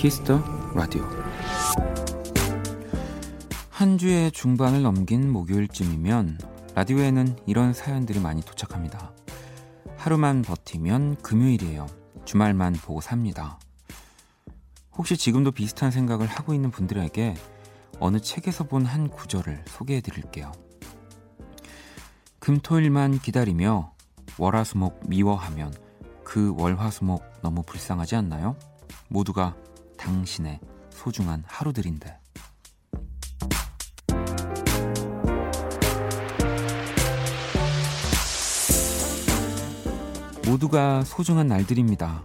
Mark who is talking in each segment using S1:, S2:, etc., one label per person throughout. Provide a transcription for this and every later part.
S1: 키스 더 라디오 한 주의 중반을 넘긴 목요일쯤이면 라디오에는 이런 사연들이 많이 도착합니다. 하루만 버티면 금요일이에요. 주말만 보고 삽니다. 혹시 지금도 비슷한 생각을 하고 있는 분들에게 어느 책에서 본 한 구절을 소개해 드릴게요. 금토일만 기다리며 월화수목 미워하면 그 월화수목 너무 불쌍하지 않나요? 모두가 당신의 소중한 하루들인데. 모두가 소중한 날들입니다.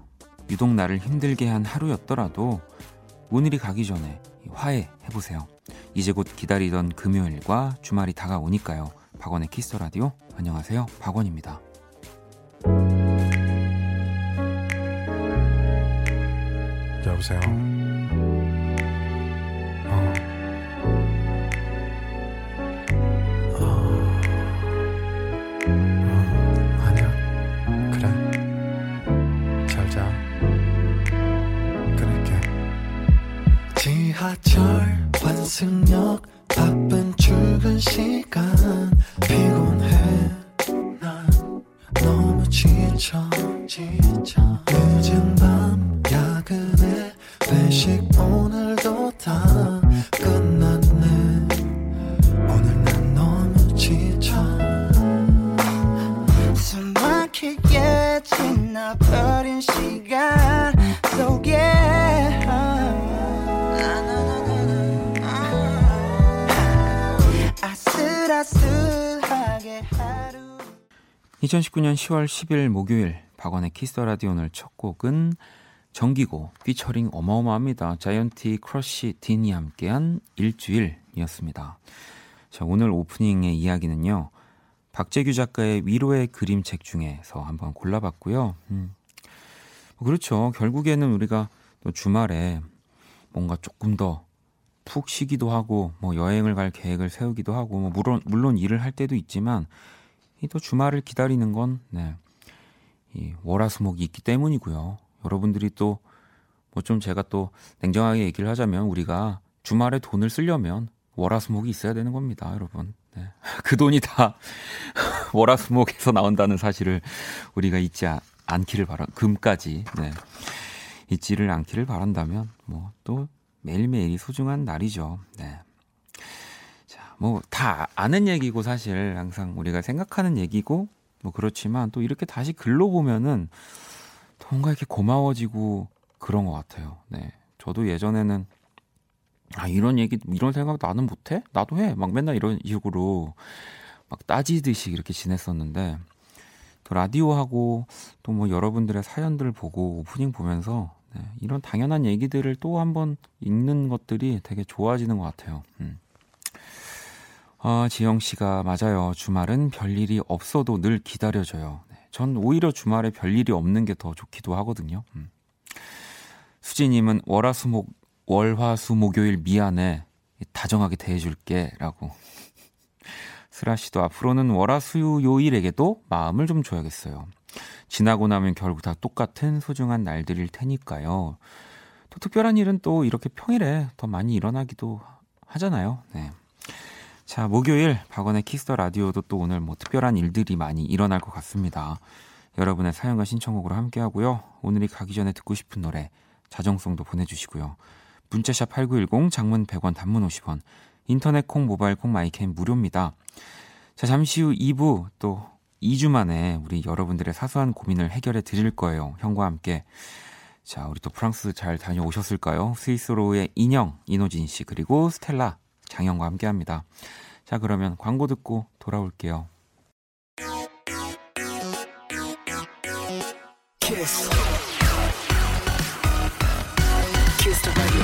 S1: 유독 나를 힘들게 한 하루였더라도 오늘이 가기 전에 화해해보세요. 이제 곧 기다리던 금요일과 주말이 다가오니까요. 박원의 키스 라디오 안녕하세요. 박원입니다.
S2: 여보세요. 어. 어. 어. 아니야. 그래. 잘 자. 그럴게. 지하철 환승역 바쁜 출근 시간
S1: 2019년 10월 10일 목요일 박원의 키스 더 라디오 오늘 첫 곡은 정기고 피처링 어마어마합니다. 자이언티 크러쉬 딘이 함께한 일주일이었습니다. 자, 오늘 오프닝의 이야기는요. 박재규 작가의 위로의 그림책 중에서 한번 골라봤고요. 음. 뭐 그렇죠. 결국에는 우리가 또 주말에 뭔가 조금 더 푹 쉬기도 하고 뭐 여행을 갈 계획을 세우기도 하고 뭐 물론 물론 일을 할 때도 있지만 이또 주말을 기다리는 건 네. 이 월화수목이 있기 때문이고요. 여러분들이 또 뭐 좀 제가 또 냉정하게 얘기를 하자면 우리가 주말에 돈을 쓰려면 월화수목이 있어야 되는 겁니다, 여러분. 네. 그 돈이 다 월화수목에서 나온다는 사실을 우리가 잊지 아- 않기를 바라 금까지 네. 잊지를 않기를 바란다면 뭐 또 매일매일이 소중한 날이죠. 네. 자, 뭐 다 아는 얘기고 사실 항상 우리가 생각하는 얘기고 뭐 그렇지만 또 이렇게 다시 글로 보면은 뭔가 이렇게 고마워지고 그런 것 같아요. 네. 저도 예전에는 아, 이런 얘기, 이런 생각 나는 못해? 나도 해. 막 맨날 이런 식으로 막 따지듯이 이렇게 지냈었는데 또 라디오 하고 또 뭐 여러분들의 사연들 보고 오프닝 보면서 네, 이런 당연한 얘기들을 또 한번 읽는 것들이 되게 좋아지는 것 같아요. 음. 아, 지영 씨가 맞아요. 주말은 별일이 없어도 늘 기다려져요. 네, 전 오히려 주말에 별일이 없는 게 더 좋기도 하거든요. 음. 수지님은 월화수목 월화수목요일 미안해 다정하게 대해줄게라고. 슬아 씨도 앞으로는 월화수요일에게도 마음을 좀 줘야겠어요. 지나고 나면 결국 다 똑같은 소중한 날들일 테니까요. 또 특별한 일은 또 이렇게 평일에 더 많이 일어나기도 하잖아요. 네. 자, 목요일 박원의 키스 더 라디오도 또 오늘 뭐 특별한 일들이 많이 일어날 것 같습니다. 여러분의 사연과 신청곡으로 함께 하고요. 오늘이 가기 전에 듣고 싶은 노래 자정송도 보내주시고요. 문자샵 8910 장문 100원 단문 50원 인터넷 콩 모바일 콩 마이 K 무료입니다. 자 잠시 후 2부 또 2주 만에 우리 여러분들의 사소한 고민을 해결해 드릴 거예요. 형과 함께 자 우리 또 프랑스 잘 다녀오셨을까요? 스윗소로우의 인호 인호진 씨 그리고 스텔라장 양과 함께 합니다. 자 그러면 광고 듣고 돌아올게요.
S3: 키스 키스 더 라디오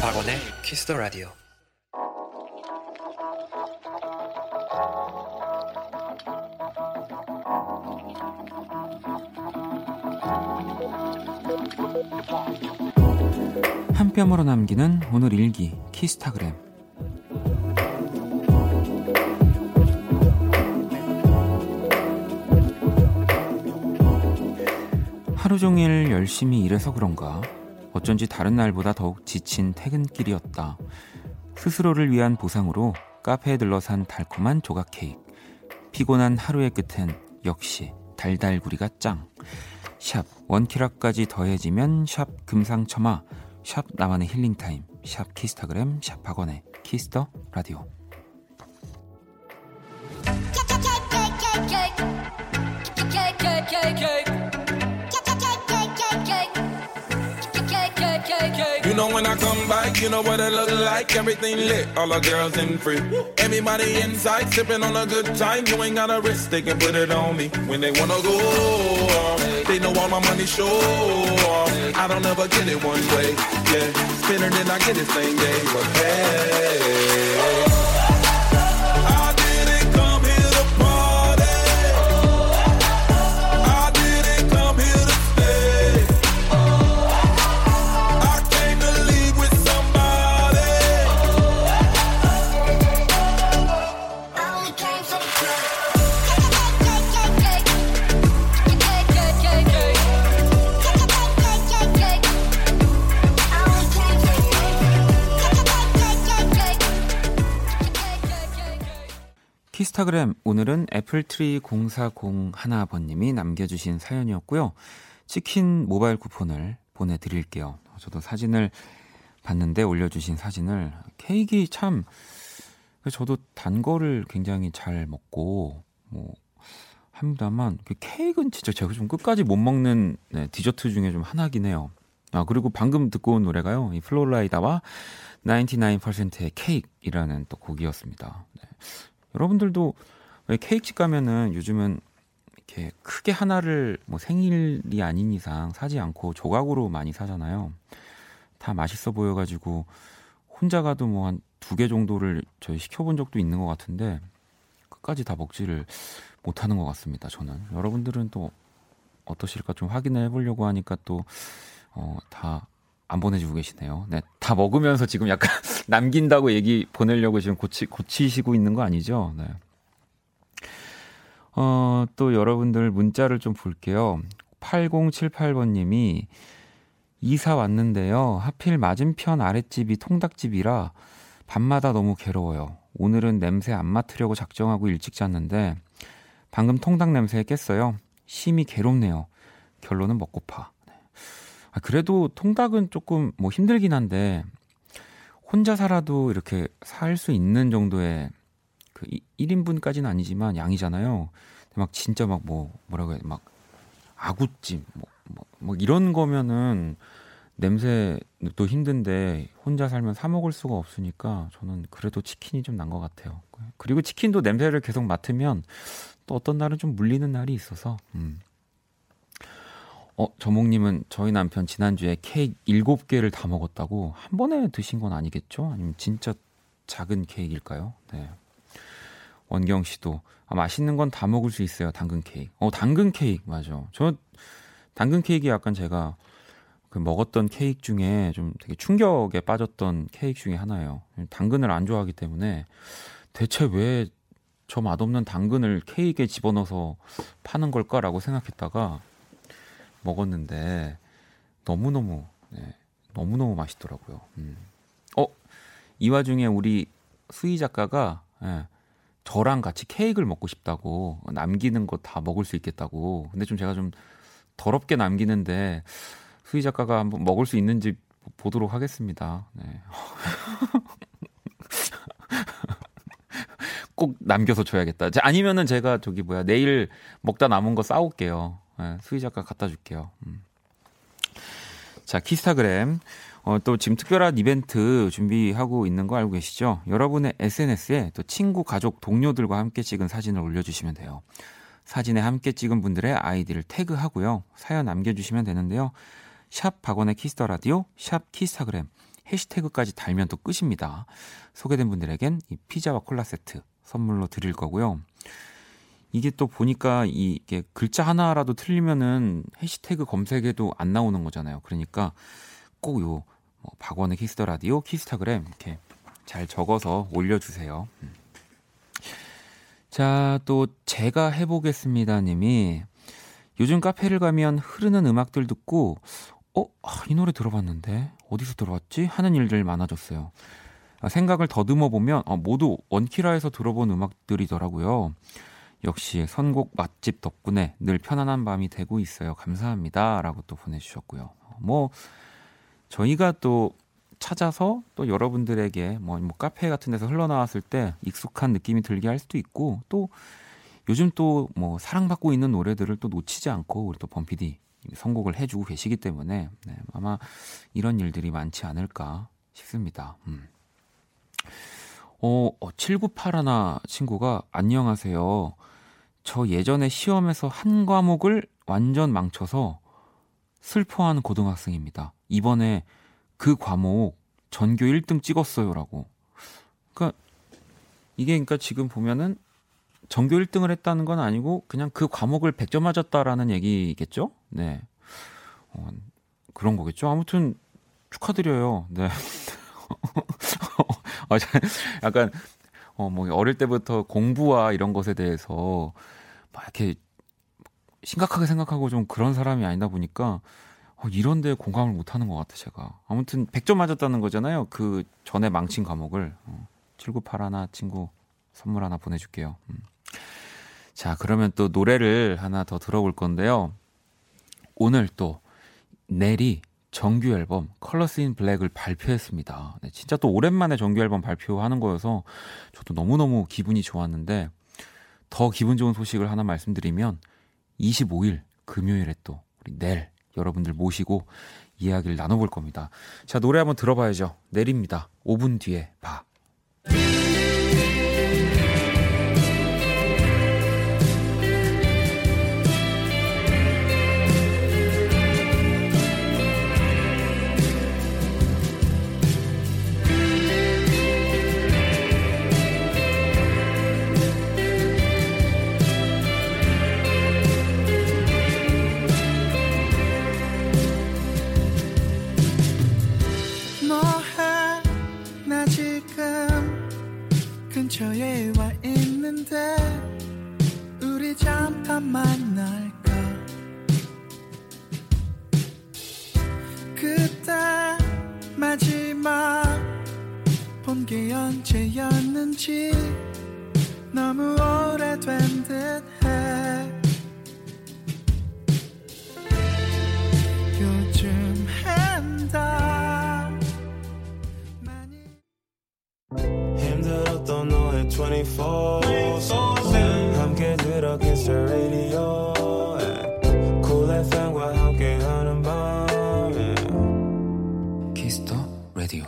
S4: 박원의 키스 더 라디오.
S1: 한 뼘으로 남기는 오늘 일기 키스타그램 하루 종일 열심히 일해서 그런가 어쩐지 다른 날보다 더욱 지친 퇴근길이었다. 스스로를 위한 보상으로 카페에 들러 산 달콤한 조각 케이크. 피곤한 하루의 끝엔 역시 달달구리가 짱. 샵 원키라까지 더해지면 샵 금상첨화 샵 나만의 힐링타임 샵 키스타그램 샵 학원의 키스터 라디오
S4: know when I come back, you know what it look like. Everything lit, all the girls in free. Everybody inside sipping on a good time. You ain't got a risk, they can put it on me. When they wanna go off, they know all my money show off. I don't ever get it one way, yeah. Spinner then I get it same day, but hey.
S1: 키스타그램 오늘은 애플트리 0401번님이 남겨주신 사연이었고요. 치킨 모바일 쿠폰을 보내드릴게요. 저도 사진을 봤는데 올려주신 사진을 케이크 참 저도 단 거를 굉장히 잘 먹고 뭐 합니다만 그 케이크는 진짜 제가 좀 끝까지 못 먹는 네, 디저트 중에 좀 하나긴 해요. 아 그리고 방금 듣고 온 노래가요. 이 Flo Rida와 99%의 케이크이라는 또 곡이었습니다. 네. 여러분들도 왜 케이크집 가면은 요즘은 이렇게 크게 하나를 뭐 생일이 아닌 이상 사지 않고 조각으로 많이 사잖아요. 다 맛있어 보여가지고 혼자 가도 뭐 한 두 개 정도를 저희 시켜본 적도 있는 것 같은데 끝까지 다 먹지를 못하는 것 같습니다. 저는 여러분들은 또 어떠실까 좀 확인을 해보려고 하니까 또 어, 다 안 보내주고 계시네요. 네, 다 먹으면서 지금 약간 남긴다고 얘기 보내려고 지금 고치, 고치시고 있는 거 아니죠? 네. 어, 또 여러분들 문자를 좀 볼게요. 8078번님이 이사 왔는데요. 하필 맞은편 아랫집이 통닭집이라 밤마다 너무 괴로워요. 오늘은 냄새 안 맡으려고 작정하고 일찍 잤는데 방금 통닭 냄새에 깼어요. 심히 괴롭네요. 결론은 먹고파. 네. 아, 그래도 통닭은 조금 뭐 힘들긴 한데 혼자 살아도 이렇게 살 수 있는 정도의 그 1인분까지는 아니지만 양이잖아요. 근데 막 진짜 막 뭐 뭐라고 해야 돼? 막 아구찜 뭐, 뭐, 뭐 이런 거면은 냄새도 힘든데 혼자 살면 사 먹을 수가 없으니까 저는 그래도 치킨이 좀 난 것 같아요. 그리고 치킨도 냄새를 계속 맡으면 또 어떤 날은 좀 물리는 날이 있어서 음. 어, 저목님은 저희 남편 지난주에 케이크 7개를 다 먹었다고 한 번에 드신 건 아니겠죠? 아니면 진짜 작은 케이크일까요? 네. 원경 씨도 아, 맛있는 건 다 먹을 수 있어요. 당근 케이크. 어, 당근 케이크 맞아. 저 당근 케이크 약간 제가 그 먹었던 케이크 중에 좀 되게 충격에 빠졌던 케이크 중에 하나예요. 당근을 안 좋아하기 때문에 대체 왜 저 맛없는 당근을 케이크에 집어넣어서 파는 걸까라고 생각했다가 먹었는데 너무너무 네, 너무너무 맛있더라고요. 음. 어, 이 와중에 우리 수희 작가가 예, 저랑 같이 케이크를 먹고 싶다고 남기는 거 다 먹을 수 있겠다고. 근데 좀 제가 좀 더럽게 남기는데 수희 작가가 한번 먹을 수 있는지 보도록 하겠습니다. 네. 꼭 남겨서 줘야겠다. 아니면은 제가 저기 뭐야 내일 먹다 남은 거 싸올게요. 네, 수희 작가 갖다 줄게요. 음. 자 키스타그램 어, 또 지금 특별한 이벤트 준비하고 있는 거 알고 계시죠? 여러분의 SNS에 또 친구, 가족, 동료들과 함께 찍은 사진을 올려주시면 돼요. 사진에 함께 찍은 분들의 아이디를 태그하고요. 사연 남겨주시면 되는데요. 샵 박원의 키스 더 라디오, 샵 키스타그램 해시태그까지 달면 또 끝입니다. 소개된 분들에겐 이 피자와 콜라 세트 선물로 드릴 거고요. 이게 또 보니까 이게 글자 하나라도 틀리면은 해시태그 검색에도 안 나오는 거잖아요. 그러니까 꼭 요 뭐 박원의 키스 더 라디오 키스타그램 이렇게 잘 적어서 올려주세요. 음. 자, 또 제가 해보겠습니다 님이 요즘 카페를 가면 흐르는 음악들 듣고 어, 아, 이 노래 들어봤는데 어디서 들어봤지? 하는 일들 많아졌어요. 아, 생각을 더듬어 보면 어, 모두 원키라에서 들어본 음악들이더라고요. 역시 선곡 맛집 덕분에 늘 편안한 밤이 되고 있어요. 감사합니다.라고 또 보내주셨고요. 뭐 저희가 또 찾아서 또 여러분들에게 뭐, 뭐 카페 같은 데서 흘러나왔을 때 익숙한 느낌이 들게 할 수도 있고 또 요즘 또 뭐 사랑받고 있는 노래들을 또 놓치지 않고 우리 또 범피디 선곡을 해주고 계시기 때문에 네, 아마 이런 일들이 많지 않을까 싶습니다. 음. 어, 어, 7981 친구가 안녕하세요. 저 예전에 시험에서 한 과목을 완전 망쳐서 슬퍼하는 고등학생입니다. 이번에 그 과목 전교 1등 찍었어요라고. 그러니까 이게 그러니까 지금 보면은 전교 1등을 했다는 건 아니고 그냥 그 과목을 100점 맞았다라는 얘기겠죠? 네. 어, 그런 거겠죠. 아무튼 축하드려요. 네. 아, 약간 어, 뭐 어릴 때부터 공부와 이런 것에 대해서 막 이렇게 심각하게 생각하고 좀 그런 사람이 아니다 보니까 어, 이런 데 공감을 못 하는 것 같아, 제가. 아무튼 100점 맞았다는 거잖아요. 그 전에 망친 과목을. 어, 7981 친구 선물 하나 보내줄게요. 음. 자, 그러면 또 노래를 하나 더 들어볼 건데요. 오늘 또 넬이 정규 앨범 Colors in Black을 발표했습니다. 네, 진짜 또 오랜만에 정규 앨범 발표하는 거여서 저도 너무너무 기분이 좋았는데 더 기분 좋은 소식을 하나 말씀드리면 25일 금요일에 또 우리 넬 여러분들 모시고 이야기를 나눠볼 겁니다. 자, 노래 한번 들어봐야죠. 넬입니다. 5분 뒤에 봐.
S3: 있는데 우리 잠깐 만날까? 그때 마지막 본 게 언제였는지 너무 오래된 듯해
S2: 24 함께 들어 the radio Cool FM과 함께하는 밤
S1: 키스터 라디오.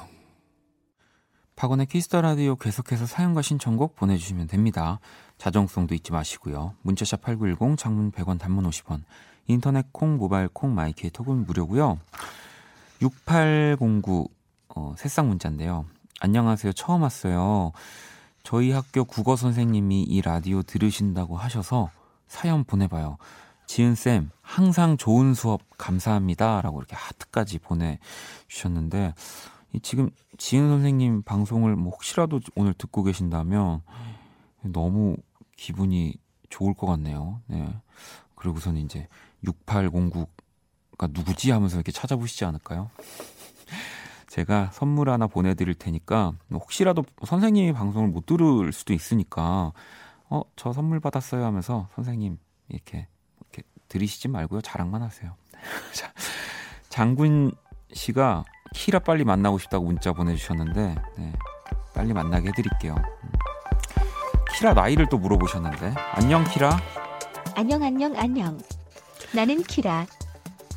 S1: 박원의 키스터 라디오 계속해서 사연과 신청곡 보내주시면 됩니다. 자정송도 잊지 마시고요. 문자샵 8910, 장문 100원, 단문 50원, 인터넷 콩, 모바일 콩, 마이케이 톡은 무료고요. 6809 어, 새싹 문자인데요. 안녕하세요. 처음 왔어요. 저희 학교 국어 선생님이 이 라디오 들으신다고 하셔서 사연 보내봐요. 지은쌤, 항상 좋은 수업 감사합니다. 라고 이렇게 하트까지 보내주셨는데, 이 지금 지은 선생님 방송을 뭐 혹시라도 오늘 듣고 계신다면 너무 기분이 좋을 것 같네요. 네. 그리고선 이제 6809가 누구지 하면서 이렇게 찾아보시지 않을까요? 제가 선물 하나 보내드릴 테니까 혹시라도 선생님이 방송을 못 들을 수도 있으니까 어, 저 선물 받았어요 하면서 선생님 이렇게, 이렇게 들이시지 말고요. 자랑만 하세요. 자, 장군 씨가 키라 빨리 만나고 싶다고 문자 보내주셨는데 네, 빨리 만나게 해드릴게요. 음. 키라 나이를 또 물어보셨는데 안녕 키라.
S5: 안녕 안녕 안녕. 나는 키라.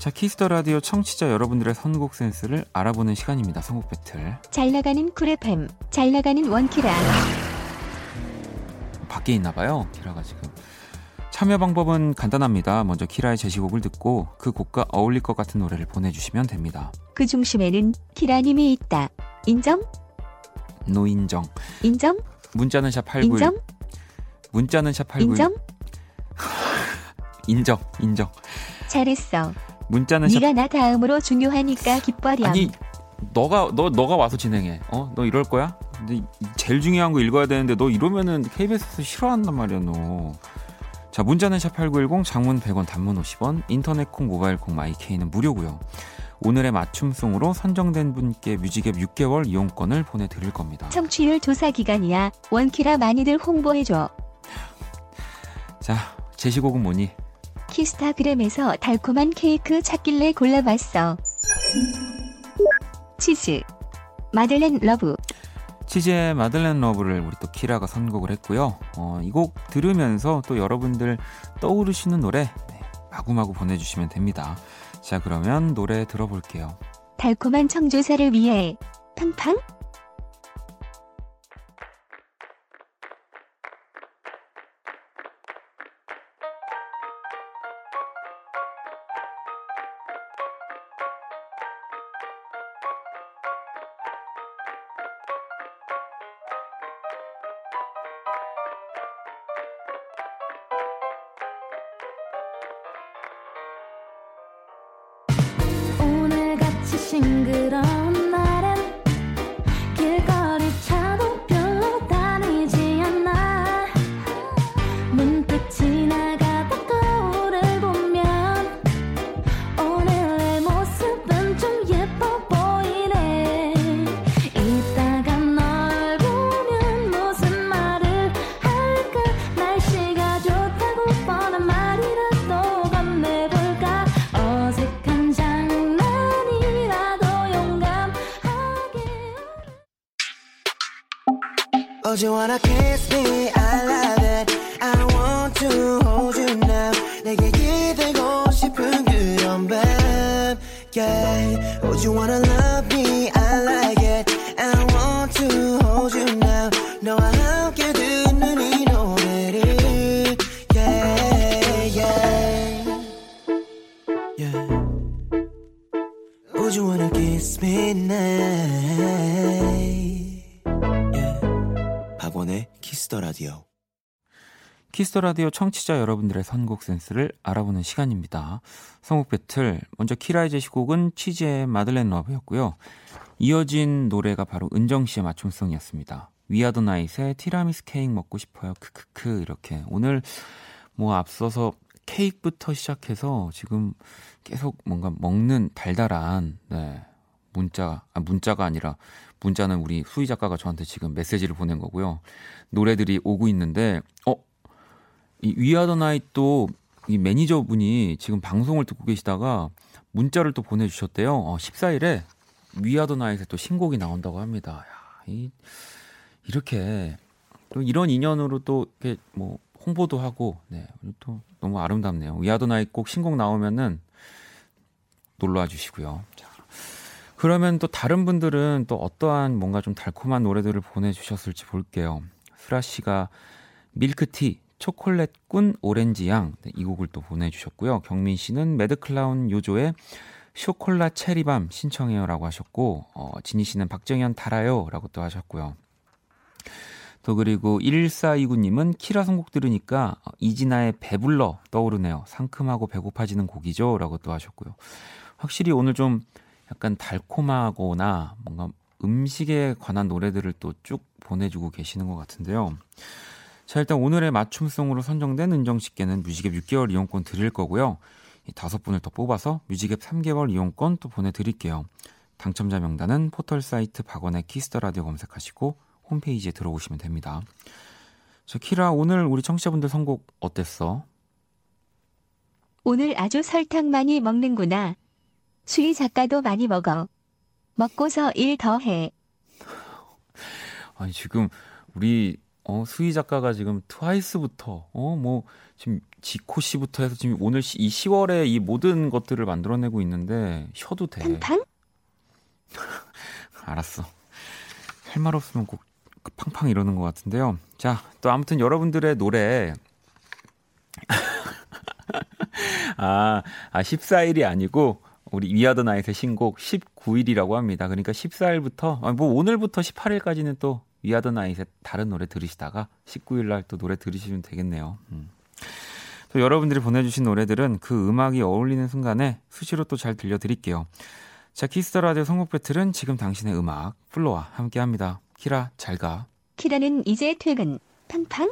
S1: 자 키스 더 라디오 청취자 여러분들의 선곡 센스를 알아보는 시간입니다. 선곡 배틀.
S5: 잘 나가는 쿨FM. 잘 나가는 원키라.
S1: 밖에 있나 봐요. 키라가 지금. 참여 방법은 간단합니다. 먼저 키라의 제시곡을 듣고 그 곡과 어울릴 것 같은 노래를 보내주시면 됩니다.
S5: 그 중심에는 키라님이 있다. 인정?
S1: no 인정.
S5: 인정?
S1: 문자는 샵 89.
S5: 인정?
S1: 문자는 샵 89.
S5: 인정?
S1: 인정. 인정.
S5: 잘했어.
S1: 문자는 샵
S5: 네가 나 다음으로 중요하니까 기뻐렴.
S1: 아니 너가 너 너가 와서 진행해. 어? 너 이럴 거야? 근데 이- 제일 중요한 거 읽어야 되는데 너 이러면은 KBS에서 싫어한단 말이야, 너. 자, 문자는 샵8910 장문 100원 단문 50원 인터넷 콩 모바일 콩 마이케이는 무료고요. 오늘의 맞춤송으로 선정된 분께 뮤직앱 6개월 이용권을 보내드릴 겁니다.
S5: 청취율 조사 기간이야. 원키라 많이들 홍보해줘.
S1: 자, 제시곡은 뭐니?
S5: 키스타그램에서 달콤한 케이크 찾길래 골라봤어. 치즈. Madeleine Love.
S1: 치즈의 Madeleine Love를 우리 또 키라가 선곡을 했고요. 어, 이 곡 들으면서 또 여러분들 떠오르시는 노래 네, 마구마구 보내주시면 됩니다. 자, 그러면 노래 들어볼게요.
S5: 달콤한 청취자를 위해. 팡팡.
S3: 키스 더 라디오
S1: 청취자 여러분들의 선곡 센스를 알아보는 시간입니다. 선곡 배틀 먼저 키라의 제시곡은 치즈의 Madeleine Love였고요. 이어진 노래가 바로 은정 씨의 맞춤송이었습니다. 위아더 나잇의 티라미수 케이크 먹고 싶어요. 크크크 이렇게 오늘 뭐 앞서서 케이크부터 시작해서 지금 계속 뭔가 먹는 달달한 네, 문자 아 문자가 아니라 문자는 우리 수희 작가가 저한테 지금 메시지를 보낸 거고요. 노래들이 오고 있는데 어 이 위아더 나잇도 이 매니저분이 지금 방송을 듣고 계시다가 문자를 또 보내주셨대요. 어, 14일에 위아더 나잇에 또 신곡이 나온다고 합니다. 야, 이, 이렇게 또 이런 인연으로 또 이렇게 뭐 홍보도 하고 네, 또 너무 아름답네요. 위아더 나잇 꼭 신곡 나오면은 놀러와 주시고요. 자, 그러면 또 다른 분들은 또 어떠한 뭔가 좀 달콤한 노래들을 보내주셨을지 볼게요. 수라 씨가 밀크티, 초콜릿꾼 오렌지향 네, 이 곡을 또 보내주셨고요. 경민 씨는 매드클라운 요조의 쇼콜라 체리밤 신청해요라고 하셨고 어, 진희 씨는 박정현 달아요라고 또 하셨고요. 또 그리고 1429님은 키라 선곡 들으니까 어, 이진아의 배불러 떠오르네요. 상큼하고 배고파지는 곡이죠 라고 또 하셨고요. 확실히 오늘 좀 약간 달콤하거나 뭔가 음식에 관한 노래들을 또 쭉 보내주고 계시는 것 같은데요. 자, 일단 오늘의 맞춤송으로 선정된 은정 씨께는 뮤직앱 6개월 이용권 드릴 거고요. 이 다섯 분을 더 뽑아서 뮤직앱 3개월 이용권 또 보내드릴게요. 당첨자 명단은 포털 사이트 박원의 키스 더 라디오 검색하시고 홈페이지에 들어오시면 됩니다. 저 키라 오늘 우리 청취자분들 선곡 어땠어?
S5: 오늘 아주 설탕 많이 먹는구나. 수희 작가도 많이 먹어. 먹고서 일 더 해.
S1: 아니 지금 우리 어, 수희 작가가 지금 트와이스부터 어 뭐 지금 지코 씨부터 해서 지금 오늘 시, 이 10월에 이 모든 것들을 만들어내고 있는데 쉬어도 돼.
S5: 팡팡?
S1: 알았어. 할 말 없으면 꼭그 팡팡 이러는 것 같은데요. 자, 또 아무튼 여러분들의 노래. 아, 아, 14일이 아니고, 우리 위아더 나잇의 신곡 19일이라고 합니다. 그러니까 14일부터, 아, 뭐 오늘부터 18일까지는 또 위아더 나잇의 다른 노래 들으시다가 19일 날 또 노래 들으시면 되겠네요. 음. 또 여러분들이 보내주신 노래들은 그 음악이 어울리는 순간에 수시로 또 잘 들려드릴게요. 자, 키스 더 라디오 선곡 배틀은 지금 당신의 음악, 플로와 함께 합니다. 키라, 잘 가.
S5: 키라는 이제 퇴근. 팡팡?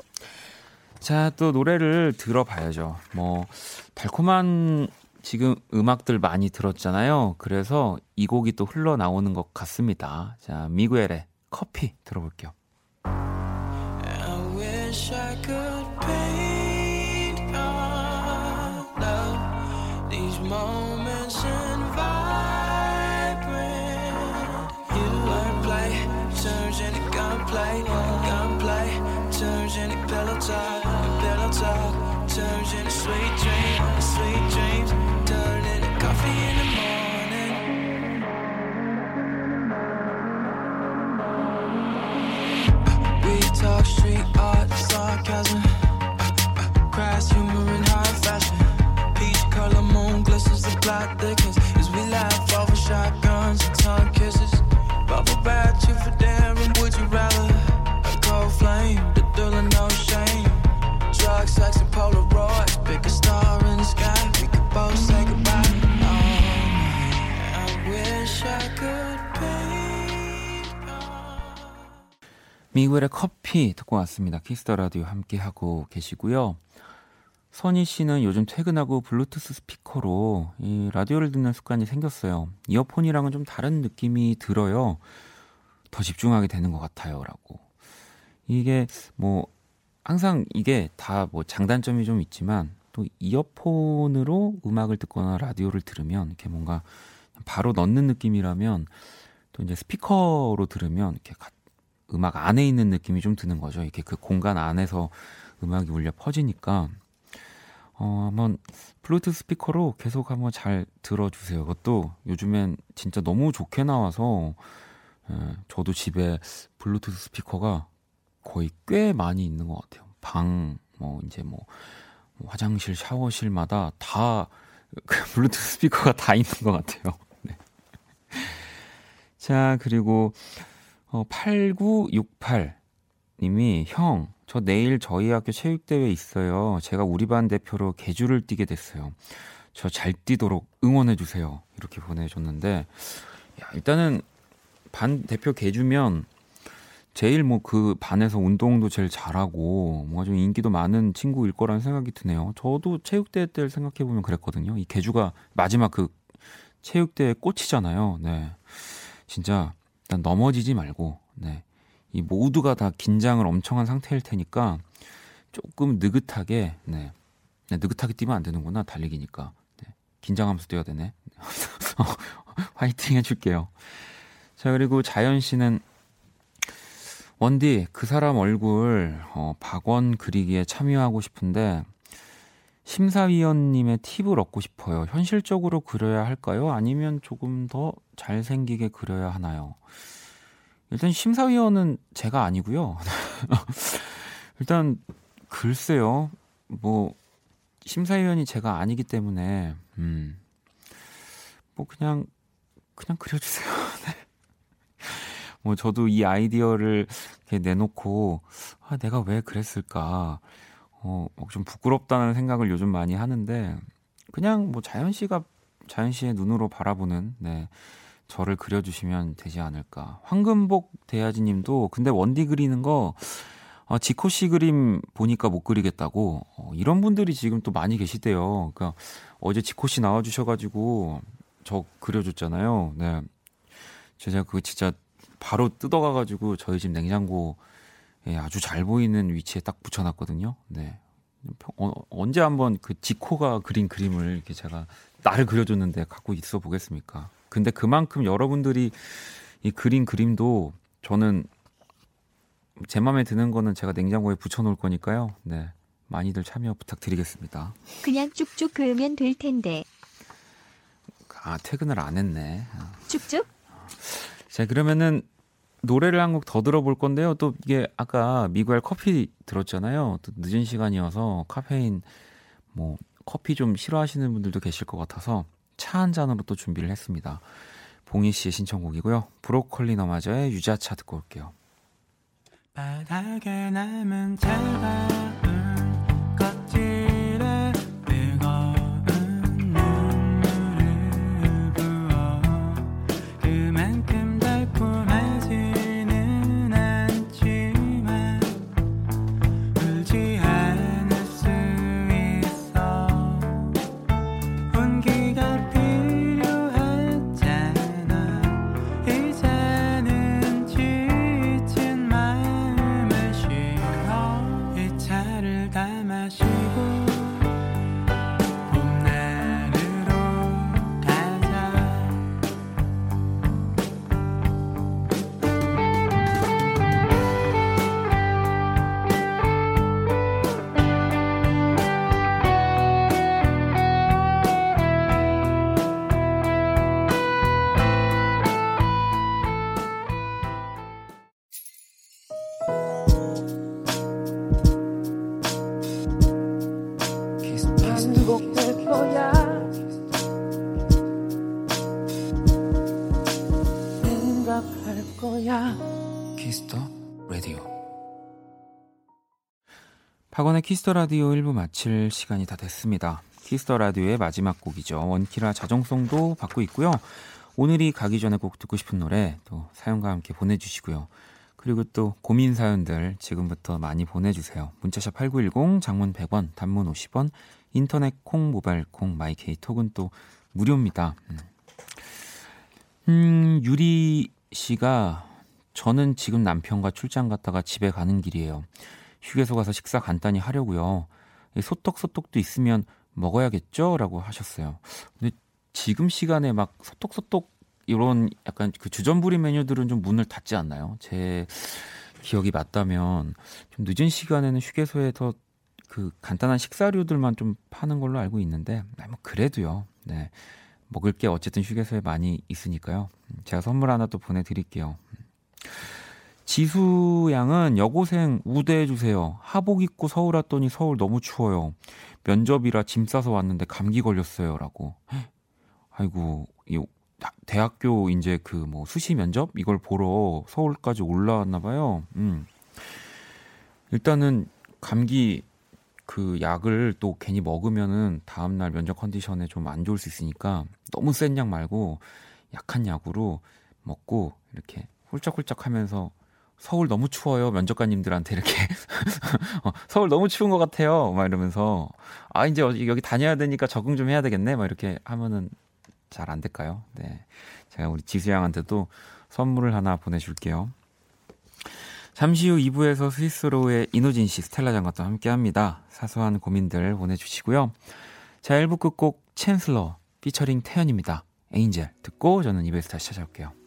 S1: 자, 또 노래를 들어봐야죠. 뭐, 달콤한 지금 음악들 많이 들었잖아요. 그래서 이 곡이 또 흘러나오는 것 같습니다. 자, 미구엘의 커피 들어볼게요.
S3: Sarcasm, crass humor in high fashion. Peach color moon glistens the plot thickens as we laugh over shotguns and tongue kisses. Bubble bath, you for daring,
S1: 미구엘의 커피 듣고 왔습니다. 키스 더 라디오 함께 하고 계시고요. 선희 씨는 요즘 퇴근하고 블루투스 스피커로 이 라디오를 듣는 습관이 생겼어요. 이어폰이랑은 좀 다른 느낌이 들어요. 더 집중하게 되는 것 같아요라고. 이게 뭐 항상 이게 다 뭐 장단점이 좀 있지만 또 이어폰으로 음악을 듣거나 라디오를 들으면 이렇게 뭔가 바로 넣는 느낌이라면 또 이제 스피커로 들으면 이렇게 가- 음악 안에 있는 느낌이 좀 드는 거죠. 이렇게 그 공간 안에서 음악이 울려 퍼지니까 어, 한번 블루투스 스피커로 계속 한번 잘 들어주세요. 그것도 요즘엔 진짜 너무 좋게 나와서 예, 저도 집에 블루투스 스피커가 거의 꽤 많이 있는 것 같아요. 방, 뭐 이제 뭐 화장실, 샤워실마다 다 그 블루투스 스피커가 다 있는 것 같아요. 네. 자 그리고 어, 8968 님이 형, 저 내일 저희 학교 체육대회 있어요. 제가 우리 반 대표로 개주를 뛰게 됐어요. 저 잘 뛰도록 응원해주세요. 이렇게 보내줬는데, 야, 일단은 반 대표 개주면 제일 뭐 그 반에서 운동도 제일 잘하고 뭔가 좀 인기도 많은 친구일 거라는 생각이 드네요. 저도 체육대회 때를 생각해 보면 그랬거든요. 이 개주가 마지막 그 체육대회 꽃이잖아요. 네. 진짜 일단 넘어지지 말고, 네. 이 모두가 다 긴장을 엄청 한 상태일 테니까 조금 느긋하게, 네. 네, 느긋하게 뛰면 안 되는구나, 달리기니까. 네. 긴장하면서 뛰어야 되네. 화이팅 해줄게요. 자, 그리고 자연 씨는 원디, 그 사람 얼굴, 어, 박원 그리기에 참여하고 싶은데, 심사위원님의 팁을 얻고 싶어요. 현실적으로 그려야 할까요? 아니면 조금 더 잘생기게 그려야 하나요? 일단 심사위원은 제가 아니고요. 일단 글쎄요. 뭐 심사위원이 제가 아니기 때문에 음. 뭐 그냥 그냥 그려 주세요. 네. 뭐 저도 이 아이디어를 내놓고 아 내가 왜 그랬을까? 어, 좀 부끄럽다는 생각을 요즘 많이 하는데 그냥 뭐 자연 씨가 자연 씨의 눈으로 바라보는 네. 저를 그려주시면 되지 않을까. 황금복 대야지님도 근데 원디 그리는 거 어, 지코 씨 그림 보니까 못 그리겠다고 어, 이런 분들이 지금 또 많이 계시대요. 그러니까 어제 지코 씨 나와주셔가지고 저 그려줬잖아요. 네, 제가 그거 진짜 바로 뜯어가가지고 저희 집 냉장고 에 아주 잘 보이는 위치에 딱 붙여놨거든요. 네. 어, 언제 한번 그 지코가 그린 그림을 이렇게 제가 나를 그려줬는데 갖고 있어 보겠습니까? 근데 그만큼 여러분들이 이 그린 그림도 저는 제 마음에 드는 거는 제가 냉장고에 붙여놓을 거니까요. 네. 많이들 참여 부탁드리겠습니다.
S5: 그냥 쭉쭉 그으면 될 텐데.
S1: 아, 퇴근을 안 했네. 아.
S5: 쭉쭉?
S1: 자, 그러면은 노래를 한 곡 더 들어볼 건데요. 또 이게 아까 미구엘 커피 들었잖아요. 또 늦은 시간이어서 카페인 뭐 커피 좀 싫어하시는 분들도 계실 것 같아서 차 한 잔으로 또 준비를 했습니다. 봉희 씨의 신청곡이고요. 브로콜리 너마저의 유자차 듣고 올게요.
S2: 바닥에 남은 차가운 껍질
S1: 박원의 Kiss the Radio 1부 마칠 시간이 다 됐습니다. Kiss the Radio의 마지막 곡이죠. 원키라 자정송도 받고 있고요. 오늘이 가기 전에 꼭 듣고 싶은 노래 또 사연과 함께 보내주시고요. 그리고 또 고민 사연들 지금부터 많이 보내주세요. 문자샵 8910 장문 100원 단문 50원 인터넷 콩 모바일 콩 my K 톡은 또 무료입니다. 음. 음, 유리 씨가 저는 지금 남편과 출장 갔다가 집에 가는 길이에요. 휴게소 가서 식사 간단히 하려고요. 이 소떡소떡도 있으면 먹어야겠죠? 라고 하셨어요. 근데 지금 시간에 막 소떡소떡 이런 약간 그 주전부리 메뉴들은 좀 문을 닫지 않나요? 제 기억이 맞다면 좀 늦은 시간에는 휴게소에서 그 간단한 식사류들만 좀 파는 걸로 알고 있는데 아니, 뭐 그래도요. 네. 먹을 게 어쨌든 휴게소에 많이 있으니까요. 제가 선물 하나 또 보내드릴게요. 지수 양은 여고생 우대해 주세요. 하복 입고 서울 왔더니 서울 너무 추워요. 면접이라 짐 싸서 왔는데 감기 걸렸어요라고. 아이고 이 대학교 이제 그 뭐 수시 면접 이걸 보러 서울까지 올라왔나 봐요. 음. 일단은 감기 그 약을 또 괜히 먹으면은 다음 날 면접 컨디션에 좀 안 좋을 수 있으니까 너무 센 약 말고 약한 약으로 먹고 이렇게 훌쩍훌쩍 하면서 서울 너무 추워요. 면접관님들한테 이렇게 어, 서울 너무 추운 것 같아요. 막 이러면서 아 이제 여기 다녀야 되니까 적응 좀 해야 되겠네. 막 이렇게 하면은 잘 안 될까요? 네, 제가 우리 지수 양한테도 선물을 하나 보내줄게요. 잠시 후 2부에서 스위스로의 이노진 씨, 스텔라 장관과 함께합니다. 사소한 고민들 보내주시고요. 자, 1부 끝곡 챈슬러 피처링 태연입니다. 에인젤 듣고 저는 2부에서 다시 찾아올게요.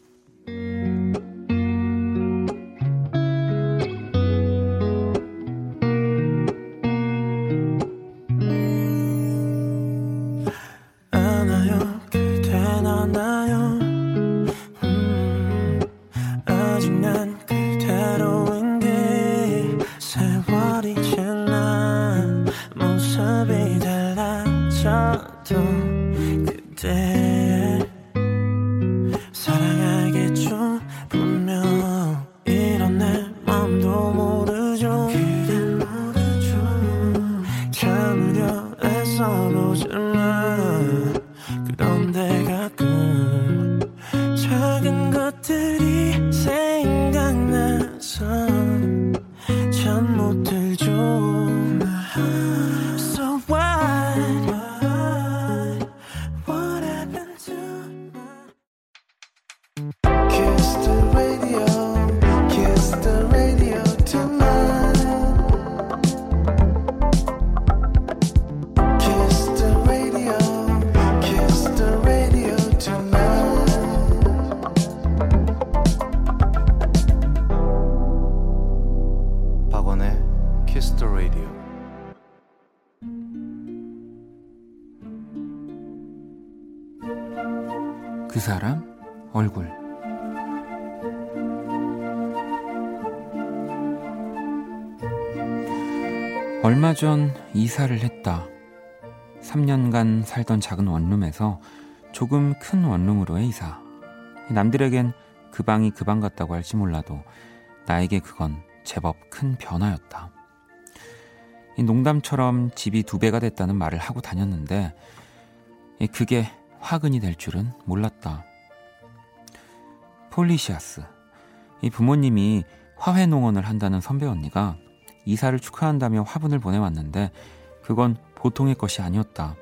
S1: 전 이사를 했다. 3년간 살던 작은 원룸에서 조금 큰 원룸으로의 이사. 남들에겐 그 방이 그 방 같다고 할지 몰라도 나에게 그건 제법 큰 변화였다. 이 농담처럼 집이 두 배가 됐다는 말을 하고 다녔는데 이 그게 화근이 될 줄은 몰랐다. 폴리시아스. 이 부모님이 화훼 농원을 한다는 선배 언니가 이사를 축하한다며 화분을 보내왔는데 그건 보통의 것이 아니었다.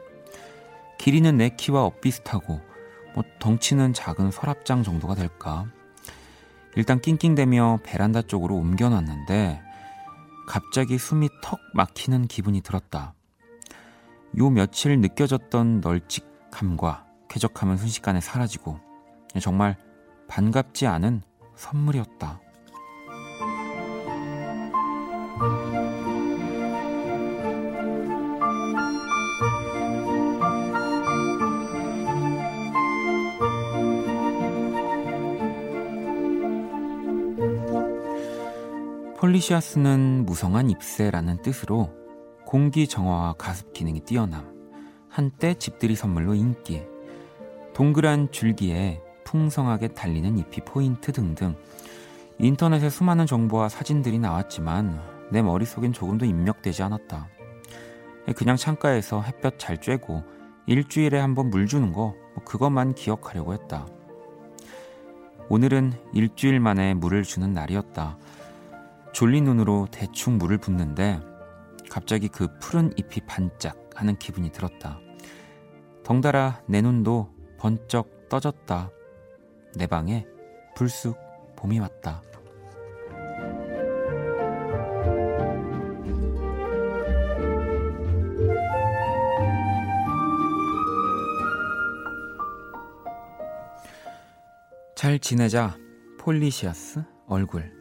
S1: 길이는 내 키와 엇비슷하고 뭐 덩치는 작은 서랍장 정도가 될까. 일단 낑낑대며 베란다 쪽으로 옮겨놨는데 갑자기 숨이 턱 막히는 기분이 들었다. 요 며칠 느껴졌던 널찍함과 쾌적함은 순식간에 사라지고 정말 반갑지 않은 선물이었다. 폴리시아스는 무성한 잎새라는 뜻으로 공기 정화와 가습 기능이 뛰어남, 한때 집들이 선물로 인기, 동그란 줄기에 풍성하게 달리는 잎이 포인트 등등 인터넷에 수많은 정보와 사진들이 나왔지만 내 머릿속엔 조금도 입력되지 않았다. 그냥 창가에서 햇볕 잘 쬐고 일주일에 한 번 물 주는 거뭐 그것만 기억하려고 했다. 오늘은 일주일 만에 물을 주는 날이었다. 졸린 눈으로 대충 물을 붓는데 갑자기 그 푸른 잎이 반짝하는 기분이 들었다. 덩달아 내 눈도 번쩍 떠졌다. 내 방에 불쑥 봄이 왔다. 잘 지내자 폴리시아스 얼굴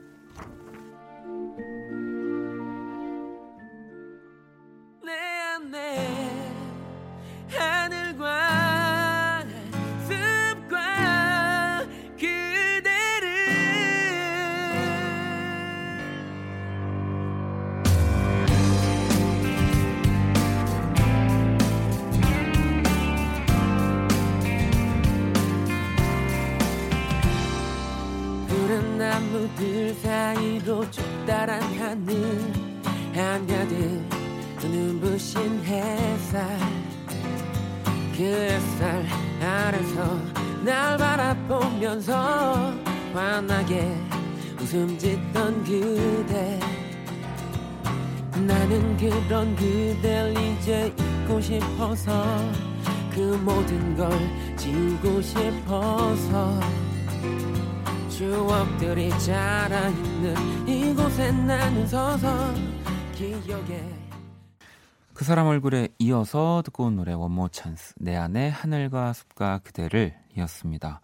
S6: 이어서
S1: 듣고 온 노래 원모 찬스 내 안에 하늘과 숲과 그대를 이었습니다.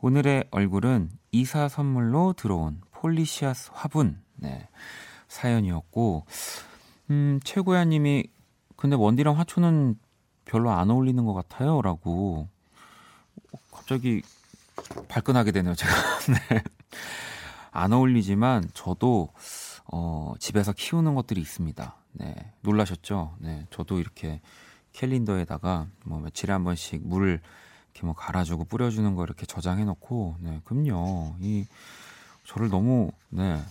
S1: 오늘의 얼굴은 이사 선물로 들어온 폴리시아스 화분 네, 사연이었고 음, 최고야 님이 근데 원디랑 화초는 별로 안 어울리는 것 같아요 라고 갑자기 발끈하게 되네요 제가 네. 안 어울리지만 저도 어, 집에서 키우는 것들이 있습니다. 네, 놀라셨죠? 네, 저도 이렇게 캘린더에다가 뭐 며칠에 한 번씩 물을 이렇게 뭐 갈아주고 뿌려주는 거 이렇게 저장해 놓고, 네, 그럼요. 이 저를 너무 네,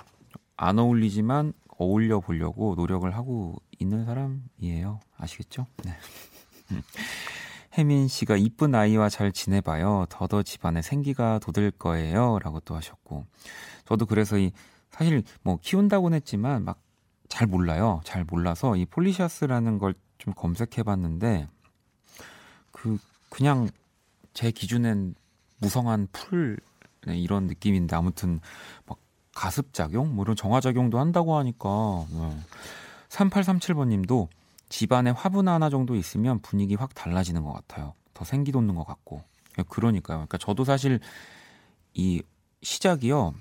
S1: 안 어울리지만 어울려 보려고 노력을 하고 있는 사람이에요. 아시겠죠? 네. 혜민 씨가 이쁜 아이와 잘 지내봐요. 더더 집안에 생기가 돋을 거예요. 라고 또 하셨고. 저도 그래서 이, 사실 뭐 키운다고는 했지만 막 잘 몰라요. 잘 몰라서 이 폴리시아스라는 걸 좀 검색해 봤는데 그, 그냥 제 기준엔 무성한 풀 네, 이런 느낌인데 아무튼 막 가습 작용? 뭐 이런 정화 작용도 한다고 하니까. 네. 3837번 님도 집안에 화분 하나 정도 있으면 분위기 확 달라지는 것 같아요. 더 생기 돋는 것 같고. 그러니까요. 그러니까 저도 사실 이 시작이요.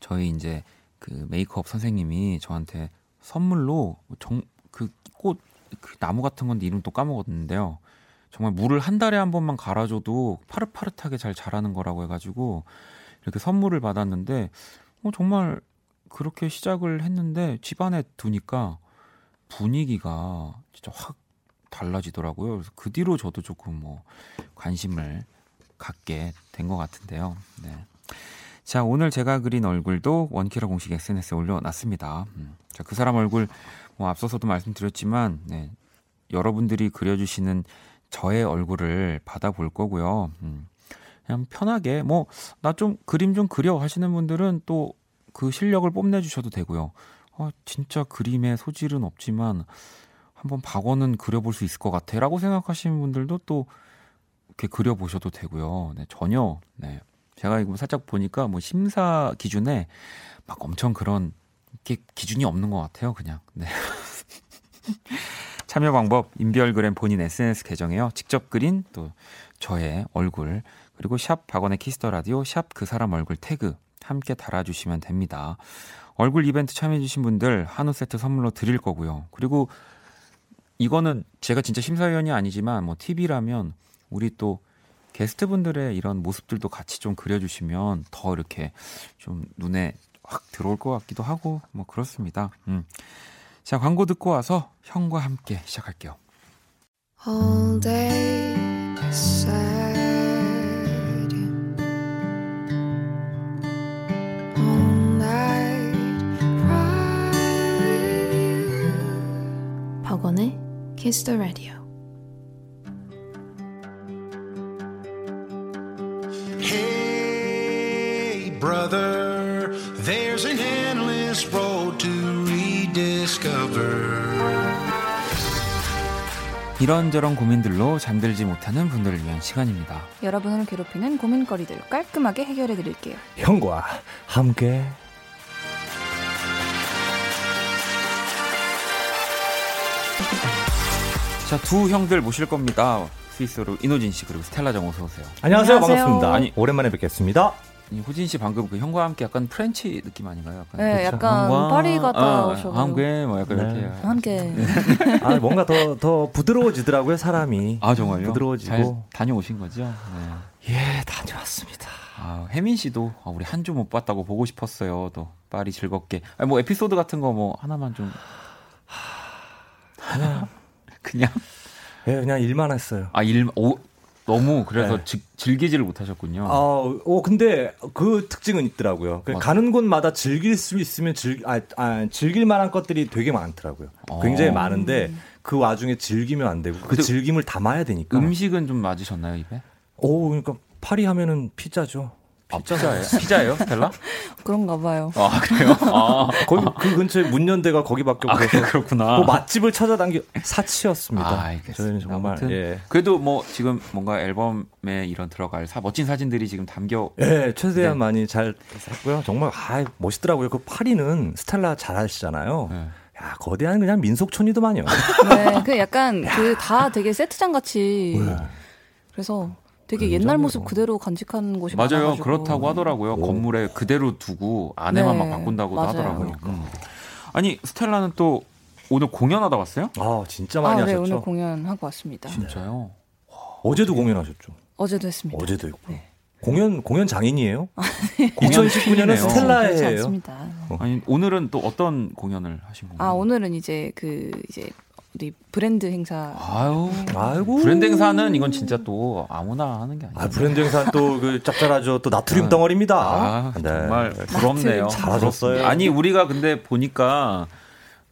S1: 저희 이제 그 메이크업 선생님이 저한테 선물로 정 그 꽃 그 나무 같은 건데 이름 또 까먹었는데요. 정말 물을 한 달에 한 번만 갈아줘도 파릇파릇하게 잘 자라는 거라고 해가지고 이렇게 선물을 받았는데 어, 정말 그렇게 시작을 했는데 집안에 두니까 분위기가 진짜 확 달라지더라고요. 그래서 그 뒤로 저도 조금 뭐 관심을 갖게 된 것 같은데요. 네. 자, 오늘 제가 그린 얼굴도 원키라 공식 SNS에 올려놨습니다. 음. 자, 그 사람 얼굴 뭐 앞서서도 말씀드렸지만 네. 여러분들이 그려주시는 저의 얼굴을 받아볼 거고요. 음. 그냥 편하게 뭐 나 좀 그림 좀 그려 하시는 분들은 또 그 실력을 뽐내주셔도 되고요. 어, 진짜 그림에 소질은 없지만 한번 박원은 그려볼 수 있을 것 같아라고 생각하시는 분들도 또 이렇게 그려보셔도 되고요. 네, 전혀 네. 제가 이거 살짝 보니까 뭐 심사 기준에 막 엄청 그런 게 기준이 없는 것 같아요. 그냥 네. 참여 방법 인별그램 본인 SNS 계정에요. 직접 그린 또 저의 얼굴 그리고 샵 박원의 Kiss the Radio 샵 그 사람 얼굴 태그 함께 달아주시면 됩니다. 얼굴 이벤트 참여해주신 분들 한우 세트 선물로 드릴 거고요. 그리고 이거는 제가 진짜 심사위원이 아니지만 뭐 TV라면 우리 또 게스트분들의 이런 모습들도 같이 좀 그려주시면 더 이렇게 좀 눈에 확 들어올 것 같기도 하고 뭐 그렇습니다. 음. 자 광고 듣고 와서 형과 함께 시작할게요.
S7: all day sad all night cry with you 박원의 Kiss the Radio
S1: 이런저런 고민들로 잠들지 못하는 분들을 위한 시간입니다.
S8: 여러분을 괴롭히는 고민거리들 깔끔하게 해결해 드릴게요.
S9: 형과 함께
S1: 자 두 형들 모실 겁니다. 스윗소로우 인호진 씨 그리고 스텔라장 어서 오세요.
S9: 안녕하세요,
S8: 안녕하세요.
S9: 반갑습니다.
S1: 아니,
S9: 오랜만에 뵙겠습니다.
S1: 인호진 씨 방금 그 형과 함께 약간 French 느낌 아닌가요? 약간
S8: 네, 약간 파리 갔다 오셔가지고.
S1: 함께 뭐 약간
S9: 네.
S1: 이렇게.
S8: 함께
S9: 아 뭔가 더 더 부드러워지더라고요 사람이.
S1: 아 정말요?
S9: 부드러워지고.
S1: 잘 다녀오신 거죠? 네.
S9: 예 다녀왔습니다.
S1: 아, 혜민 씨도 아, 우리 한 주 못 봤다고 보고 싶었어요. 또 파리 즐겁게. 아니, 뭐 에피소드 같은 거 뭐 하나만 좀
S9: 그냥
S1: 그냥
S9: 예 그냥 일만 했어요.
S1: 아 일 오, 너무 그래서
S9: 네.
S1: 즐- 즐기지를 못하셨군요.
S9: 아, 어, 근데 그 특징은 있더라고요. 그
S1: 맞아.
S9: 가는 곳마다 즐길 수 있으면 즐, 아, 아, 즐길 만한 것들이 되게 많더라고요. 굉장히
S1: 어.
S9: 많은데 그 와중에 즐기면 안 되고 그 즐김을 담아야 되니까.
S1: 음식은 좀 맞으셨나요 입에?
S9: 오, 그러니까 파리 하면은 피자죠.
S1: 아, 피자예요? 피자예요, 스텔라?
S8: 그런가 봐요.
S1: 아 그래요? 아,
S9: 거기 그 근처에 문연대가 거기밖에
S1: 아
S9: 없어서
S1: 그렇구나.
S9: 그 맛집을 찾아다니 사치였습니다.
S1: 아, 알겠습니다.
S9: 저희는 정말
S1: 아무튼
S9: 예.
S1: 그래도 뭐 지금 뭔가 앨범에 이런 들어갈 사, 멋진 사진들이 지금 담겨.
S9: 예, 최대한
S1: 네.
S9: 많이 잘 했고요. 정말 아, 멋있더라고요. 그 파리는 스텔라 잘 아시잖아요.
S1: 네.
S9: 야, 거대한 그냥 민속촌이더만요.
S8: 네, 그 약간 그 다 되게 세트장 같이
S9: 네.
S8: 그래서 되게
S9: 그
S8: 옛날. 모습 그대로 간직한 곳이
S1: 맞아요.
S8: 많아가지고.
S1: 그렇다고 하더라고요.
S9: 오.
S1: 건물에 그대로 두고 안에만
S8: 네,
S1: 막 바꾼다고도
S8: 맞아요.
S1: 하더라고요. 음. 아니 스텔라는 또 오늘 공연하다 왔어요?
S9: 아, 진짜 많이
S8: 아, 네,
S9: 하셨죠.
S8: 오늘 공연하고 왔습니다.
S1: 진짜요?
S9: 어제도 공연하셨죠.
S8: 어제도 했습니다.
S9: 어제도 했고.
S8: 네.
S9: 공연 공연 장인이에요.
S1: 공연
S9: 2019년은
S1: 신이네요.
S8: 그렇지
S9: 스텔라예요.
S1: 아니 오늘은 또 어떤 공연을 하신 건가요?
S8: 아 오늘은 이제 그 이제 우리 브랜드 행사
S1: 아유,
S9: 아이고.
S1: 브랜드 행사는 이건 진짜 또 아무나 하는 게 아니에요.
S9: 아, 브랜드 행사 또 그 짭짤하죠. 또 나트륨 덩어리입니다.
S1: 아,
S9: 네.
S1: 정말 부럽네요.
S8: 나트륨.
S9: 잘하셨어요.
S1: 아니 우리가 근데 보니까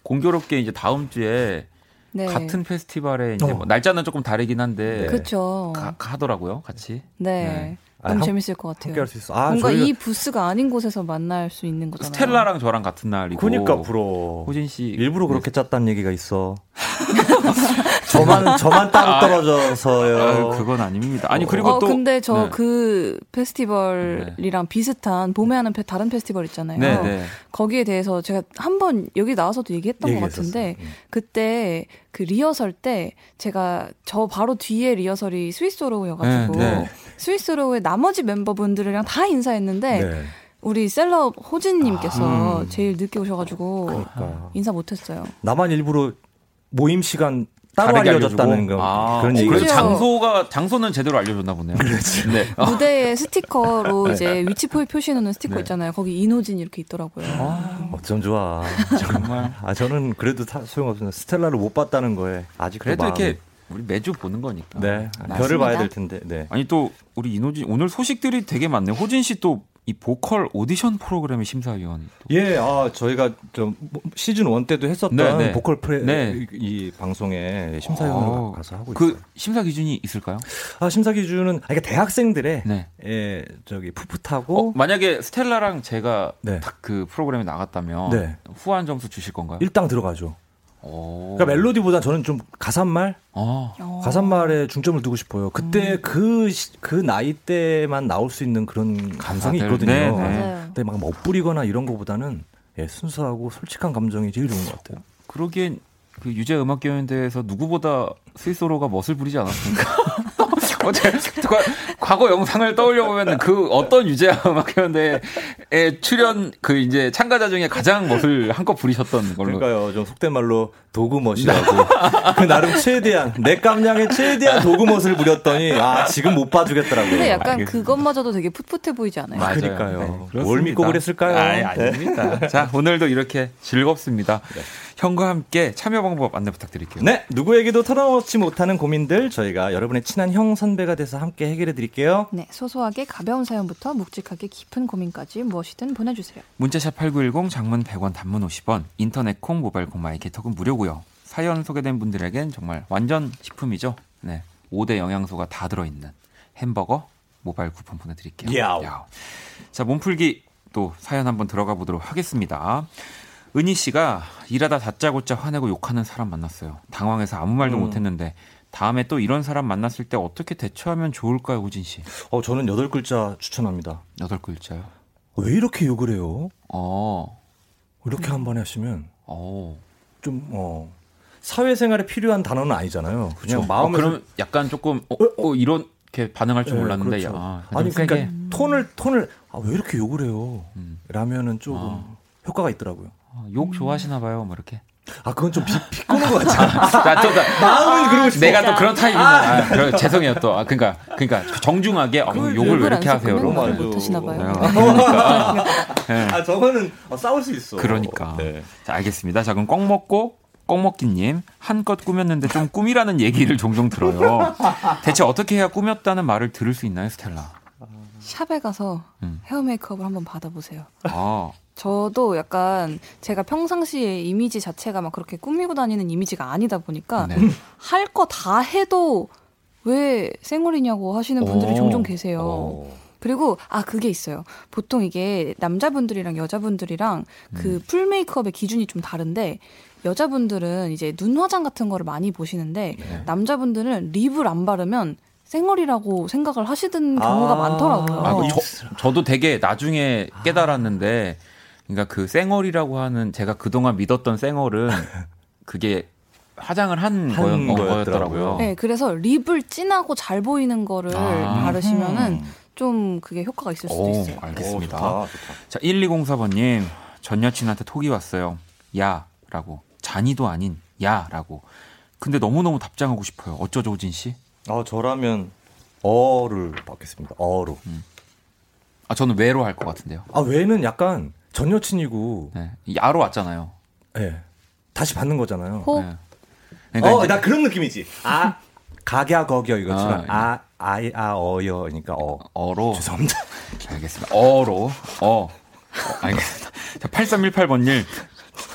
S1: 공교롭게 이제 다음 주에
S8: 네.
S1: 같은 페스티벌에 이제
S9: 어.
S1: 뭐 날짜는 조금 다르긴 한데
S9: 네.
S8: 그렇죠.
S1: 가, 하더라고요 같이.
S8: 네.
S1: 네.
S9: 아,
S8: 너무
S9: 함-
S8: 재밌을 것 같아요.
S9: 함께 할 수 있어. 아,
S8: 뭔가
S9: 저희가-
S8: 이 부스가 아닌 곳에서 만날 수 있는 거잖아요.
S1: 스텔라랑 저랑 같은 날이고.
S9: 그니까 부러워.
S1: 호진 씨
S9: 일부러 그렇게 짰다는 얘기가 있어. 저만 저만 따로
S1: 아,
S9: 떨어져서요.
S1: 아유, 그건 아닙니다. 아니 그리고
S8: 어,
S1: 또
S8: 근데 저
S1: 네.
S8: 그 페스티벌이랑 비슷한 봄에 하는 페- 다른 페스티벌 있잖아요.
S1: 네, 네.
S8: 거기에 대해서 제가 한 번 여기 나와서도 얘기했던 것
S9: 얘기했었어요.
S8: 같은데
S9: 음.
S8: 그때 그 리허설 때 제가 저 바로 뒤에 리허설이 스윗소로우여가지고
S1: 네, 네.
S8: 스윗소로우의 나머지 멤버분들이랑 다 인사했는데
S9: 네.
S8: 우리 셀럽 호진님께서
S9: 아, 음.
S8: 제일 늦게 오셔가지고
S9: 그러니까.
S8: 인사 못했어요.
S9: 나만 일부러 모임 시간 따로
S1: 다르게
S9: 알려줬다는. 거
S1: 아,
S9: 그런
S1: 어,
S9: 얘기.
S1: 그래도
S8: 그죠?
S1: 장소가 장소는 제대로 알려줬나 보네요. 그렇지. 네. 아,
S8: 무대에 스티커로 이제 위치 포 표시해놓는 스티커
S1: 네.
S8: 있잖아요. 거기 인호진 이렇게 있더라고요.
S9: 어쩜 좋아.
S1: 정말.
S9: 아 저는 그래도 다 소용없어요. 스텔라를 못 봤다는 거에 아직도
S1: 그래도
S9: 마음이-
S1: 이렇게 우리 매주 보는 거니까.
S9: 네
S1: 맞습니다.
S9: 별을 봐야 될 텐데. 네.
S1: 아니 또 우리 이노진 오늘 소식들이 되게 많네요. 호진 씨또 이 보컬 오디션 프로그램의 심사위원. 또.
S9: 예, 아 저희가 좀 시즌 1 때도 했었던
S1: 네, 네.
S9: 보컬 프레
S1: 네.
S9: 이 방송에 심사위원으로
S1: 어,
S9: 가서 하고
S1: 그
S9: 있어요.
S1: 심사 기준이 있을까요?
S9: 아 심사 기준은 아, 그러니까 대학생들의
S1: 네.
S9: 예 저기 풋풋하고
S1: 어, 만약에 스텔라랑 제가
S9: 네.
S1: 딱그 프로그램에 나갔다면
S9: 네.
S1: 후한 점수 주실 건가요?
S9: 일당 들어가죠.
S1: 오.
S9: 그러니까 멜로디보다 저는 좀 가사말
S1: 어.
S8: 어.
S9: 가사말에 중점을 두고 싶어요. 그때
S1: 음.
S9: 그그 나이 때만 나올 수 있는 그런 감성이. 있거든요.
S1: 네, 네.
S9: 근데 막 멋부리거나 이런 거보다는 예, 순수하고 솔직한 감정이 제일 좋은 것 같아요.
S1: 그러기엔 그 유재 음악교연대에서 누구보다 스위스로가 멋을 부리지 않았습니까? 어제 과- 과거 영상을 떠올려 보면 그 어떤 유재 음악교연대에 출연 그 이제 참가자 중에 가장 멋을 한껏 부리셨던 걸로.
S9: 그러니까요. 좀 속된 말로 도구 멋이라고. 그 나름 최대한 내 깜냥의 최대한 도구 멋을 부렸더니 아 지금 못 봐주겠더라고요.
S8: 근데 약간
S1: 알겠습니다.
S8: 그것마저도 되게 풋풋해 보이지 않아요?
S1: 맞아요.
S9: 그러니까요.
S1: 네,
S9: 뭘. 믿고 그랬을까요?
S1: 아이,
S9: 네.
S1: 아닙니다. 자, 오늘도 이렇게 즐겁습니다. 형과 함께 참여 방법 안내 부탁드릴게요.
S9: 네, 누구에게도 털어놓지 못하는 고민들 저희가 여러분의 친한 형 선배가 돼서 함께 해결해 드릴게요.
S8: 네, 소소하게 가벼운 사연부터 묵직하게 깊은 고민까지 무엇이든 보내주세요.
S1: 문자샵 8910 장문 100원 단문 50원 인터넷 콩 모바일 콩 my K 톡은 무료고요. 사연 소개된 분들에겐 정말 완전 식품이죠. 네. 5대 영양소가 다 들어있는 햄버거 모바일 쿠폰 보내드릴게요.
S9: 야오.
S1: 야오. 자 몸풀기 또 사연 한번 들어가 보도록 하겠습니다. 은희 씨가 일하다 다짜고짜 화내고 욕하는 사람 만났어요. 당황해서 아무 말도
S9: 음.
S1: 못했는데 다음에 또 이런 사람 만났을 때 어떻게 대처하면 좋을까요, 우진 씨?
S9: 어, 저는 여덟 글자 추천합니다.
S1: 여덟 글자요.
S9: 왜 이렇게 욕을 해요?
S1: 어,
S9: 이렇게 한 번에 하시면
S1: 어.
S9: 좀 어. 사회생활에 필요한 단어는 아니잖아요. 그냥
S1: 어,
S9: 마음에서
S1: 그럼 약간 조금 어, 어, 이렇게 반응할 줄
S9: 네,
S1: 몰랐는데
S9: 그렇죠.
S1: 야,
S9: 아니
S1: 좀 세게.
S9: 그러니까 톤을 톤을 아, 왜 이렇게 욕을 해요?
S1: 음.
S9: 라면은 조금
S1: 아.
S9: 효과가 있더라고요.
S1: 어, 욕 좋아하시나 봐요, 뭐 이렇게.
S9: 아 그건 좀 비, 비꼬는 것 같아.
S1: 나 또, 나,
S9: 마음은 그러고 싶어.
S1: 내가 또 그런 타입인데. 아, 그래, 죄송해요 또. 아, 그러니까 그러니까 정중하게 어, 욕을 왜 이렇게
S8: 안
S1: 하세요? 그러면.
S8: 말을 못 하시나 봐요.
S1: 네, 그러니까. 네.
S9: 아 저거는 어, 싸울 수 있어.
S1: 그러니까.
S9: 네.
S1: 자, 알겠습니다. 자, 그럼 꼭 먹고 꽁먹기님 한껏 꾸몄는데 좀 꿈이라는 얘기를 종종 들어요. 대체 어떻게 해야 꾸몄다는 말을 들을 수 있나요, 스텔라?
S8: 샵에 가서
S1: 음.
S8: 헤어 메이크업을 한번 받아보세요.
S1: 아,
S8: 저도 약간 제가 평상시에 이미지 자체가 막 그렇게 꾸미고 다니는 이미지가 아니다 보니까
S1: 네.
S8: 할거 다 해도 왜 쌩얼이냐고 하시는 분들이
S1: 오.
S8: 종종 계세요.
S9: 어.
S8: 그리고 아 그게 있어요. 보통 이게 남자분들이랑 여자분들이랑 그풀 메이크업의 기준이 좀 다른데 여자분들은 이제 눈 화장 같은 거를 많이 보시는데
S1: 네.
S8: 남자분들은 립을 안 바르면 쌩얼이라고 생각을 하시는 경우가
S9: 아.
S8: 많더라고요.
S1: 아, 그 저, 저도 되게 나중에 깨달았는데, 그러니까 그 쌩얼이라고 하는 제가 그동안 믿었던 쌩얼은 그게 화장을 한,
S9: 한
S1: 거였,
S9: 거였더라고요.
S1: 거였 더라고요.
S8: 네, 그래서 립을 진하고 잘 보이는 거를
S1: 아.
S8: 바르시면은 좀 그게 효과가 있을 수도
S1: 오,
S8: 있어요.
S1: 알겠습니다.
S9: 오, 좋다, 좋다.
S1: 자, 1204번님, 전 여친한테 톡이 왔어요. 야, 라고. 잔이도 아닌, 야, 라고. 근데 너무너무 답장하고 싶어요. 어쩌죠, 우진 씨?
S9: 아 저라면 어를 받겠습니다. 어로.
S1: 아, 저는 왜로 할 것 같은데요.
S9: 아 왜는 약간 전 여친이고,
S1: 네. 야로 왔잖아요.
S9: 예. 다시 받는 거잖아요.
S8: 호?
S1: 네. 그러니까
S9: 어,
S1: 이제
S9: 나 그런 느낌이지. 아, 각야 거겨 이거처럼
S1: 아,
S9: 아, 아이, 아, 어여니까 어.
S1: 어로.
S9: 죄송합니다.
S1: 알겠습니다. 어로. 어. 알겠습니다. 자, 8318번님.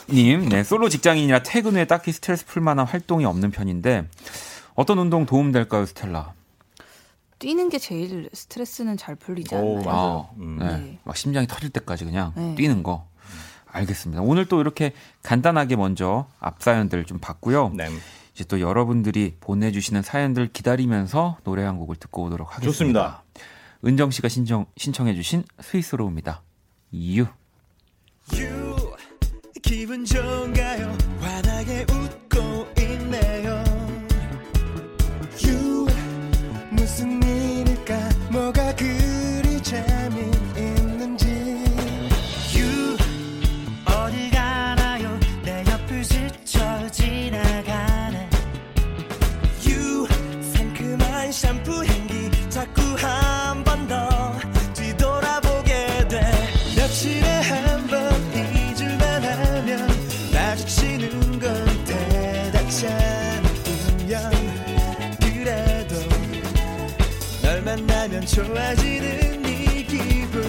S1: 님, 네, 솔로 직장인이라 퇴근 후에 딱히 스트레스 풀 만한 활동이 없는 편인데, 어떤 운동 도움될까요, 스텔라?
S8: 뛰는 게 제일 스트레스는 잘 풀리지 않나요?
S9: 아, 음.
S1: 네.
S8: 네.
S1: 막 심장이 터질 때까지 그냥
S8: 네.
S1: 뛰는 거. 알겠습니다. 오늘 또 이렇게 간단하게 먼저 앞 사연들 좀 봤고요.
S9: 네.
S1: 이제 또 여러분들이 보내주시는 사연들 기다리면서 노래 한 곡을 듣고 오도록 하겠습니다.
S9: 좋습니다.
S1: 은정 씨가 신청, 신청해주신 스위스로입니다. 이유.
S2: 기분 좋은가요? 좋아지는 이 기분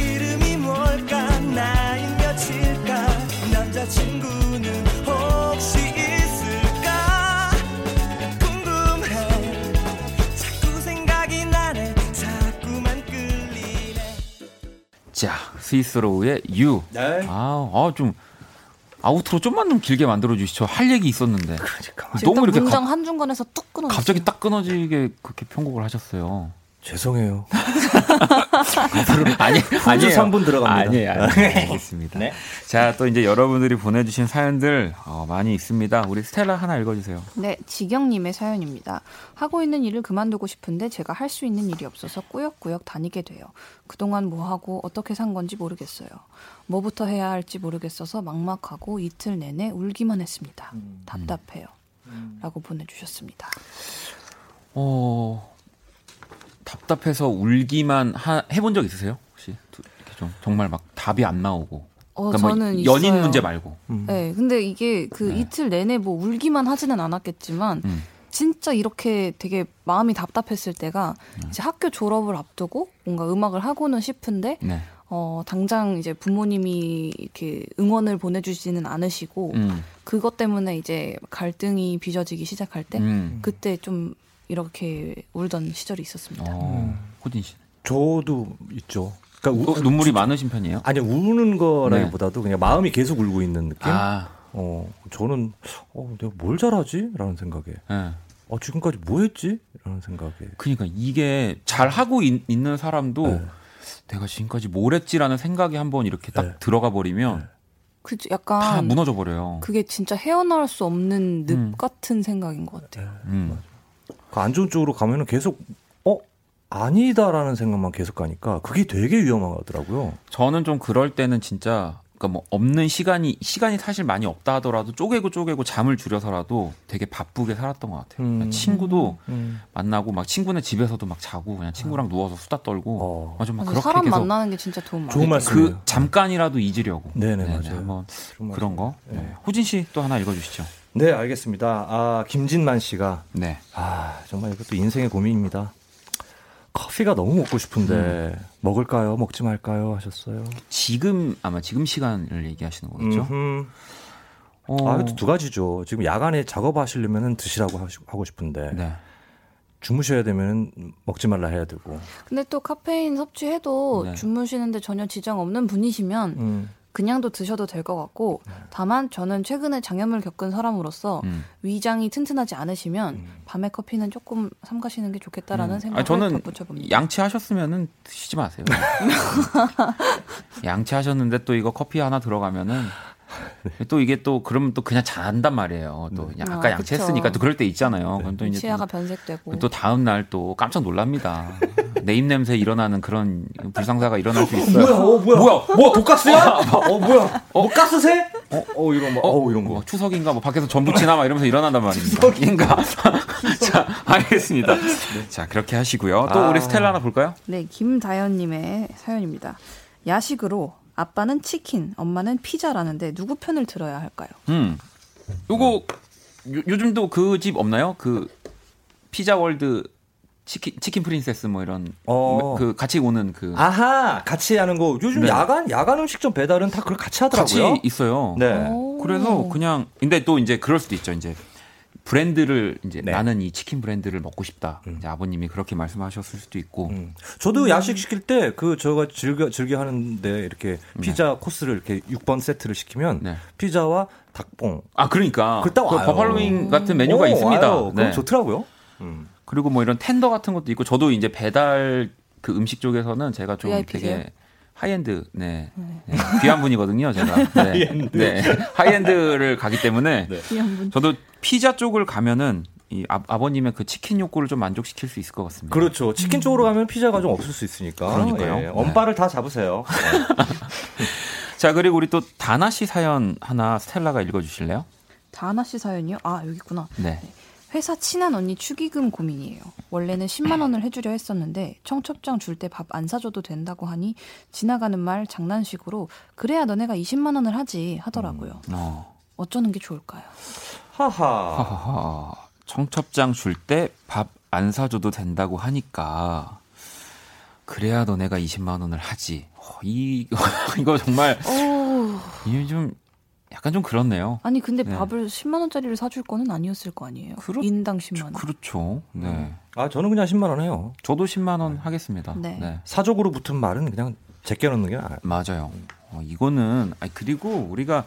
S2: 이름이 뭘까 나이 몇일까 남자친구는 혹시 있을까 궁금해 자꾸 생각이 나네 자꾸만 끌리네
S1: 자, 스위스로우의 유.
S9: 네.
S1: 아, 아, 좀, 아우트로 좀만 좀 길게 만들어 주시죠. 할 얘기 있었는데.
S9: 그러니까.
S1: 너무
S8: 딱
S1: 이렇게
S8: 문장
S1: 갑,
S8: 한 중간에서 뚝 끊어.
S1: 갑자기 딱 끊어지게 그렇게 편곡을 하셨어요.
S9: 죄송해요.
S1: 아니, 아니에요.
S9: 3분 들어갑니다.
S1: 아니에요. 아니에요. 알겠습니다.
S9: 네.
S1: 자, 또 이제 여러분들이 보내주신 사연들 어, 많이 있습니다. 우리 스텔라 하나 읽어주세요.
S8: 네, 지경님의 사연입니다. 하고 있는 일을 그만두고 싶은데 제가 할 수 있는 일이 없어서 꾸역꾸역 다니게 돼요. 그동안 뭐 하고 어떻게 산 건지 모르겠어요. 뭐부터 해야 할지 모르겠어서 막막하고 이틀 내내 울기만 했습니다. 답답해요. 라고 보내주셨습니다.
S1: 어, 답답해서 울기만 하, 해본 적 있으세요? 혹시 좀 정말 막 답이 안 나오고.
S8: 어,
S1: 그러니까 뭐
S8: 저는
S1: 연인
S8: 있어요.
S1: 문제 말고.
S8: 네, 근데 이게 그
S1: 네.
S8: 이틀 내내 뭐 울기만 하지는 않았겠지만
S1: 음.
S8: 진짜 이렇게 되게 마음이 답답했을 때가
S1: 음.
S8: 이제 학교 졸업을 앞두고 뭔가 음악을 하고는 싶은데
S1: 네.
S8: 어, 당장 이제 부모님이 이렇게 응원을 보내주지는 않으시고
S1: 음.
S8: 그것 때문에 이제 갈등이 빚어지기 시작할 때
S1: 음.
S8: 그때 좀 이렇게 울던 시절이 있었습니다.
S1: 어, 호진 씨.
S9: 저도 있죠. 그러니까
S1: 어, 눈물이 많으신 편이에요?
S9: 아니 우는 거라기보다도 그냥 마음이 계속 울고 있는 느낌.
S1: 아,
S9: 어 저는 어 내가 뭘 잘하지?라는 생각에.
S1: 예.
S9: 어 지금까지 뭐 했지?라는 생각에.
S1: 그러니까 이게 잘 하고 있, 는 사람도
S9: 네.
S1: 내가 지금까지 뭘 했지라는 생각이 한번 이렇게 딱
S9: 네.
S1: 들어가 버리면 그다
S8: 약간
S1: 무너져 버려요.
S8: 그게 진짜 헤어나올 수 없는 늪
S1: 음.
S8: 같은 생각인 것 같아요.
S1: 음.
S9: 그 안 좋은 쪽으로 가면은 계속 어 아니다라는 생각만 계속 가니까 그게 되게 위험하더라고요.
S1: 저는 좀 그럴 때는 진짜 그러니까 뭐 없는 시간이 시간이 사실 많이 없다 하더라도 쪼개고 쪼개고 잠을 줄여서라도 되게 바쁘게 살았던 것 같아요.
S9: 음.
S1: 친구도
S9: 음.
S1: 만나고 막 친구네 집에서도 막 자고 그냥 친구랑 누워서 수다 떨고
S9: 어.
S1: 맞아 막
S8: 맞아,
S1: 그렇게
S8: 사람
S1: 계속
S8: 만나는 게 진짜 도움 많이
S9: 좋은.
S1: 그 잠깐이라도 잊으려고.
S9: 네네, 맞아요.
S1: 한번
S9: 정말
S1: 그런 거.
S9: 네.
S1: 네. 호진 씨 또 하나 읽어주시죠.
S9: 네 알겠습니다. 아 김진만 씨가
S1: 네.
S9: 아 정말 이것도 인생의 고민입니다. 커피가 너무 먹고 싶은데
S1: 음.
S9: 먹을까요? 먹지 말까요? 하셨어요.
S1: 지금 아마 지금 시간을 얘기하시는 거겠죠?
S9: 음흠.
S1: 어,
S9: 아, 이것도 두 가지죠. 지금 야간에 작업하시려면 드시라고 하고 싶은데
S1: 네.
S9: 주무셔야 되면 먹지 말라 해야 되고.
S8: 근데 또 카페인 섭취해도
S1: 네.
S8: 주무시는데 전혀 지장 없는 분이시면
S9: 음.
S8: 그냥도 드셔도 될 것 같고 다만 저는 최근에 장염을 겪은 사람으로서
S1: 음.
S8: 위장이 튼튼하지 않으시면
S9: 음.
S8: 밤에 커피는 조금 삼가시는 게 좋겠다라는
S1: 음.
S8: 생각을
S1: 저는
S8: 덧붙여봅니다.
S1: 양치하셨으면은 드시지 마세요. 양치하셨는데 또 이거 커피 하나 들어가면은 또 이게 또 그러면 또 그냥 잔단 말이에요. 또 그냥 아까
S8: 아,
S1: 양치했으니까
S8: 그쵸.
S1: 또 그럴 때 있잖아요. 그럼 또 이제
S8: 치아가
S1: 또,
S8: 변색되고
S1: 또 다음 날 또 깜짝 놀랍니다. 내 입 냄새 일어나는 그런 불상사가 일어날 수 있어요.
S9: 어, 뭐야?
S1: 뭐야?
S9: 뭐 독가스야? 어, 뭐야? 뭐 가스새? 어, 어 이런 거. 어, 이런 거.
S1: 뭐 추석인가 뭐 밖에서 전부 치나 막 이러면서 일어난단 말입니다. 인가? 자, 알겠습니다. 자, 그렇게 하시고요. 또
S9: 아.
S1: 우리 스텔라 하나 볼까요?
S8: 네, 김다현 님의 사연입니다. 야식으로 아빠는 치킨, 엄마는 피자라는데 누구 편을 들어야 할까요?
S1: 음. 요거 요, 요즘도 그 집 없나요? 그 피자 월드 치킨 치킨 프린세스 뭐 이런
S9: 어.
S1: 그 같이 오는 그
S9: 아하, 같이 하는 거. 요즘
S1: 네.
S9: 야간 야간 음식점 배달은 다 그걸 같이
S1: 같이
S9: 하더라고요.
S1: 있어요.
S9: 네.
S8: 오.
S1: 그래서 그냥 근데 또 이제 그럴 수도 있죠. 이제 브랜드를 이제
S9: 네.
S1: 나는 이 치킨 브랜드를 먹고 싶다.
S9: 음.
S1: 이제 아버님이 그렇게 말씀하셨을 수도 있고.
S9: 음. 저도 야식 시킬 때 그 저가 즐겨 즐겨 하는데 이렇게 피자 코스를 이렇게 6번 세트를 시키면
S1: 네.
S9: 피자와 닭봉
S1: 아 그러니까
S9: 그딱
S1: 그
S9: 와요.
S1: 버팔로윙 같은 메뉴가
S9: 오,
S1: 있습니다.
S9: 와요. 그럼
S1: 네.
S9: 좋더라고요. 음.
S1: 그리고 뭐 이런 tender 같은 것도 있고 저도 이제 배달 그 음식 쪽에서는 제가 좀
S8: VIP 세요?
S1: 되게 하이엔드 네, 네. 귀한 분이거든요 제가 네. 하이엔드 네. high-end를 가기 때문에
S8: 분.
S1: 저도 피자 쪽을 가면은 이 아, 아버님의 그 치킨 욕구를 좀 만족시킬 수 있을 것 같습니다.
S9: 그렇죠. 치킨 쪽으로 가면 피자가 좀 없을 수 있으니까.
S1: 그러니까요.
S9: 예,
S1: 네.
S9: 엄빠를 다 잡으세요.
S1: 자 그리고 우리 또 다나 씨 사연 하나 스텔라가 읽어주실래요?
S8: 다하나 씨 사연이요? 아 여기 있구나.
S1: 네.
S8: 회사 친한 언니 축의금 고민이에요. 원래는 10만 원을 해주려 했었는데 청첩장 줄 때 밥 안 사줘도 된다고 하니 지나가는 말 장난식으로 그래야 너네가 20만 원을 하지 하더라고요.
S1: 어.
S8: 어쩌는 게 좋을까요?
S9: 하하.
S1: 하하하. 청첩장 줄 때 밥 안 사줘도 된다고 하니까 그래야 너네가 20만 원을 하지. 어, 이 이거 정말
S8: 어
S1: 이게 좀 약간 좀 그렇네요.
S8: 아니 근데
S1: 네.
S8: 밥을 10만 원짜리를 사줄 거는 아니었을 거 아니에요.
S1: 그렇-
S8: 인당 10만 원.
S1: 그렇죠. 네.
S9: 아 저는 그냥 10만 원 해요.
S1: 저도 10만 원 하겠습니다.
S8: 네.
S1: 네.
S9: 사족으로 붙은 말은 그냥 제껴놓는 게 나아요.
S1: 맞아요. 어, 이거는 아니 그리고 우리가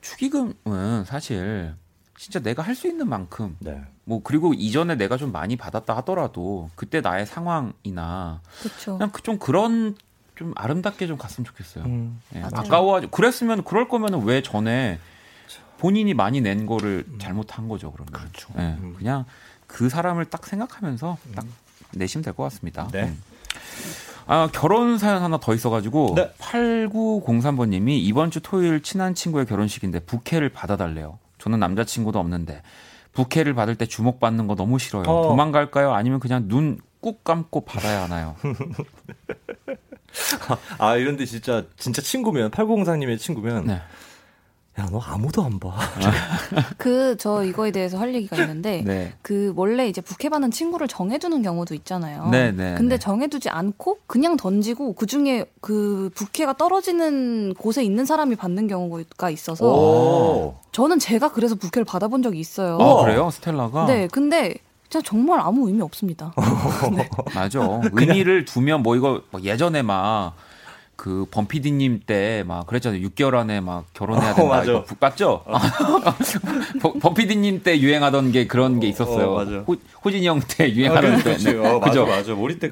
S1: 축의금은 사실 진짜 내가 할 수 있는 만큼
S9: 네.
S1: 뭐 그리고 이전에 내가 좀 많이 받았다 하더라도 그때 나의 상황이나
S8: 그렇죠.
S1: 그냥 그- 좀 그런 좀 아름답게 좀 갔으면 좋겠어요.
S9: 음.
S1: 예. 아까워 그랬으면 그럴 거면은 왜 전에 본인이 많이 낸 거를 잘못한 거죠 그러면. 그렇죠. 그냥 그 사람을 딱 생각하면서 딱 내시면 될 것 같습니다.
S9: 네.
S1: 음. 아, 결혼 사연 하나 더 있어가지고
S9: 네.
S1: 8903번님이 이번 주 토요일 친한 친구의 결혼식인데 부케를 받아달래요. 저는 남자친구도 없는데 부케를 받을 때 주목받는 거 너무 싫어요.
S9: 어.
S1: 도망갈까요? 아니면 그냥 눈 꾹 감고 받아야 하나요?
S9: 아 이런데 진짜 진짜 친구면 8904님의 친구면
S1: 네.
S9: 야 너 아무도 안 봐.
S8: 그 저 이거에 대해서 할 얘기가 있는데
S1: 네.
S8: 그 원래 이제 부케 받는 친구를 정해두는 경우도 있잖아요.
S1: 네, 네,
S8: 근데
S1: 네.
S8: 정해두지 않고 그냥 던지고 그 중에 그 부케가 떨어지는 곳에 있는 사람이 받는 경우가 있어서
S9: 오.
S8: 저는 제가 그래서 부케를 받아본 적이 있어요.
S1: 아, 그래요? 스텔라가?
S8: 네, 근데 진짜 정말 아무 의미 없습니다. 네.
S1: 맞아. 의미를 두면 뭐 이거 막 예전에 막 그 범피디님 때 막 그랬잖아요. 6개월 안에 막 결혼해야
S9: 어,
S1: 된다.
S9: 맞아.
S1: 이거 북 봤죠? 범피디님 때 유행하던 게 그런 게 있었어요.
S9: 어, 맞아.
S1: 호, 호진이 형 때 유행하던 때.
S9: 그렇지. 어, 맞아 맞아. 우리 때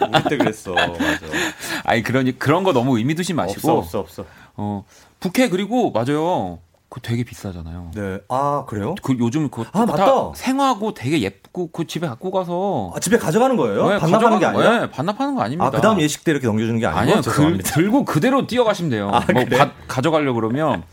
S9: 우리 때 그랬어. 맞아.
S1: 아니 그러니 그런 거 너무 의미 두지 마시고.
S9: 없어 없어 없어.
S1: 어 부케 그리고 맞아요. 그거 되게 비싸잖아요.
S9: 네. 아 그래요?
S1: 그 요즘 그거
S9: 아,
S1: 다
S9: 맞다.
S1: 생화고 되게 예쁘고 그 집에 갖고 가서
S9: 아, 집에 가져가는 거예요?
S1: 네,
S9: 반납하는 게 아니야?
S1: 네, 반납하는 거 아닙니다.
S9: 아 그다음 예식 때 이렇게 넘겨주는 게 아니고
S1: 아니요, 그. 들고 그대로 뛰어가시면 돼요.
S9: 아,
S1: 뭐
S9: 그래?
S1: 받- 가져가려고 그러면.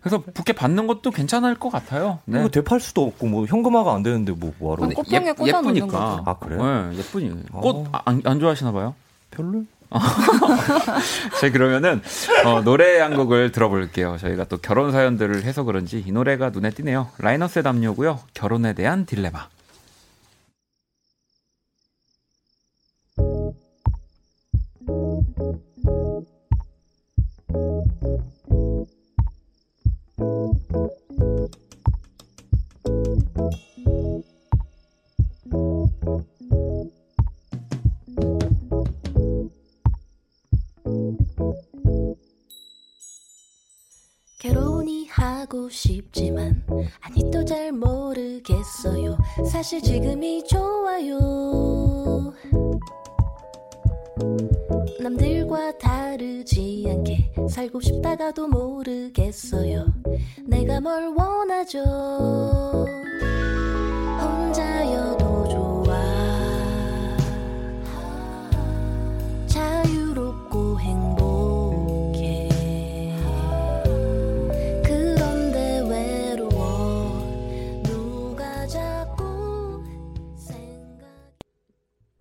S1: 그래서 부케 받는 것도 괜찮을 것 같아요. 네.
S9: 이거 되팔 수도 없고 뭐 현금화가 안 되는데 뭐 뭐하러?
S8: 근데 꽃병에 꽂아 놓는
S1: 예쁘니까.
S8: 거죠.
S9: 아, 그래요?
S1: 네, 예쁘니.
S9: 어.
S1: 꽃안 안 좋아하시나 봐요?
S9: 별로?
S1: 자, 그러면은 어, 노래 한 곡을 들어볼게요. 저희가 또 결혼 사연들을 해서 그런지 이 노래가 눈에 띄네요. 라이너스의 담요고요. 결혼에 대한 딜레마.
S10: 결혼이 하고 싶지만 아니 또 잘 모르겠어요. 사실 지금이 좋아요. 남들과 다르지 않게 살고 싶다가도 모르겠어요. 내가 뭘 원하죠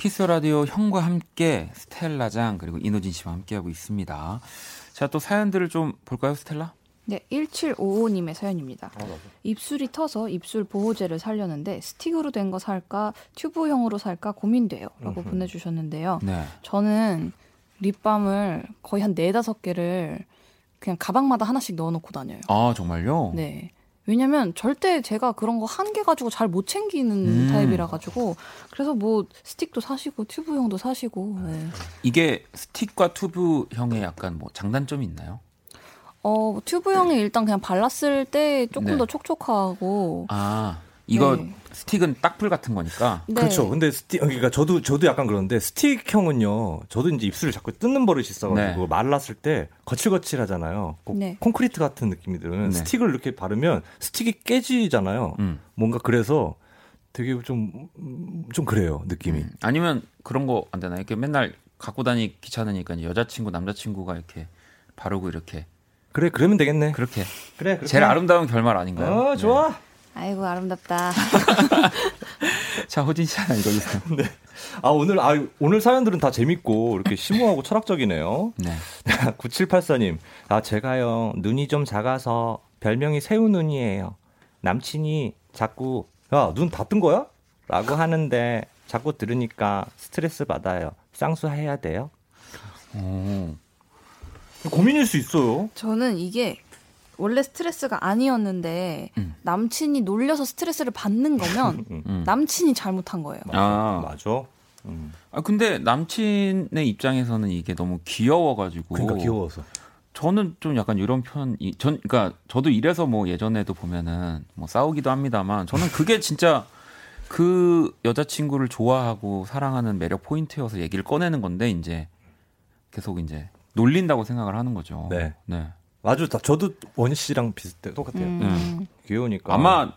S1: Kiss the Radio 형과 함께 스텔라장 그리고 인호진 씨와 함께하고 있습니다. 자, 또 사연들을 좀 볼까요, 스텔라?
S8: 네, 1755님의 사연입니다. 입술이 터서 입술 보호제를 살려는데 스틱으로 된 거 살까 튜브형으로 살까 고민돼요. 라고 보내 주셨는데요.
S1: 네.
S8: 저는 립밤을 거의 한 네다섯 개를 그냥 가방마다 하나씩 넣어 놓고 다녀요.
S1: 아, 정말요?
S8: 네. 왜냐면 절대 제가 그런 거 한 개 가지고 잘 못 챙기는
S1: 음.
S8: 타입이라 가지고 그래서 뭐 스틱도 사시고 튜브형도 사시고 네.
S1: 이게 스틱과 튜브형의 약간 뭐 장단점이 있나요?
S8: 어 튜브형이 일단 그냥 발랐을 때 조금
S1: 네.
S8: 더 촉촉하고
S1: 아, 이거
S8: 네.
S1: 스틱은 딱풀 같은 거니까.
S8: 네.
S9: 그렇죠. 근데 스틱 그러니까 저도 저도 약간 그런데 스틱형은요. 저도 이제 입술을 자꾸 뜯는 버릇이 있어가지고
S1: 네.
S9: 말랐을 때 거칠거칠하잖아요. 꼭
S8: 네.
S9: 콘크리트 같은 느낌이 드는
S1: 네.
S9: 스틱을 이렇게 바르면 스틱이 깨지잖아요.
S1: 음.
S9: 뭔가 그래서 되게 좀좀 그래요 느낌이.
S1: 음. 아니면 그런 거 안 되나요? 이렇게 맨날 갖고 다니기 귀찮으니까 이제 여자친구, 남자친구가 이렇게 바르고 이렇게.
S9: 그래 그러면 되겠네.
S1: 그렇게.
S9: 그래 그렇게.
S1: 제일 아름다운 결말 아닌가요?
S9: 어
S1: 네.
S9: 좋아.
S8: 아이고 아름답다.
S1: 자, 호진 씨 하나 읽어주세요.
S9: 아 오늘 아 오늘 사연들은 다 재밌고 이렇게 심오하고 철학적이네요.
S1: 네.
S9: 9784님, 아, 제가요, 눈이 좀 작아서 별명이 새우 눈이에요. 남친이 자꾸 야, 눈 다 뜬 거야? 라고 하는데 자꾸 들으니까 스트레스 받아요. 쌍수 해야 돼요?
S1: 어.
S9: 고민일 수 있어요.
S8: 저는 이게 원래 스트레스가 아니었는데
S1: 음.
S8: 남친이 놀려서 스트레스를 받는 거면
S1: 음.
S8: 남친이 잘못한 거예요.
S1: 아,
S9: 맞아. 음.
S1: 아 근데 남친의 입장에서는 이게 너무 귀여워가지고
S9: 그러니까 귀여워서.
S1: 저는 좀 약간 이런 편이 전 그러니까 저도 이래서 뭐 예전에도 보면은 뭐 싸우기도 합니다만 저는 그게 진짜 그 여자친구를 좋아하고 사랑하는 매력 포인트여서 얘기를 꺼내는 건데 이제 계속 이제 놀린다고 생각을 하는 거죠.
S9: 네.
S1: 네.
S9: 맞아. 다- 저도 원희 씨랑 비슷해. 똑같아요.
S8: 음.
S9: 귀여우니까.
S1: 아마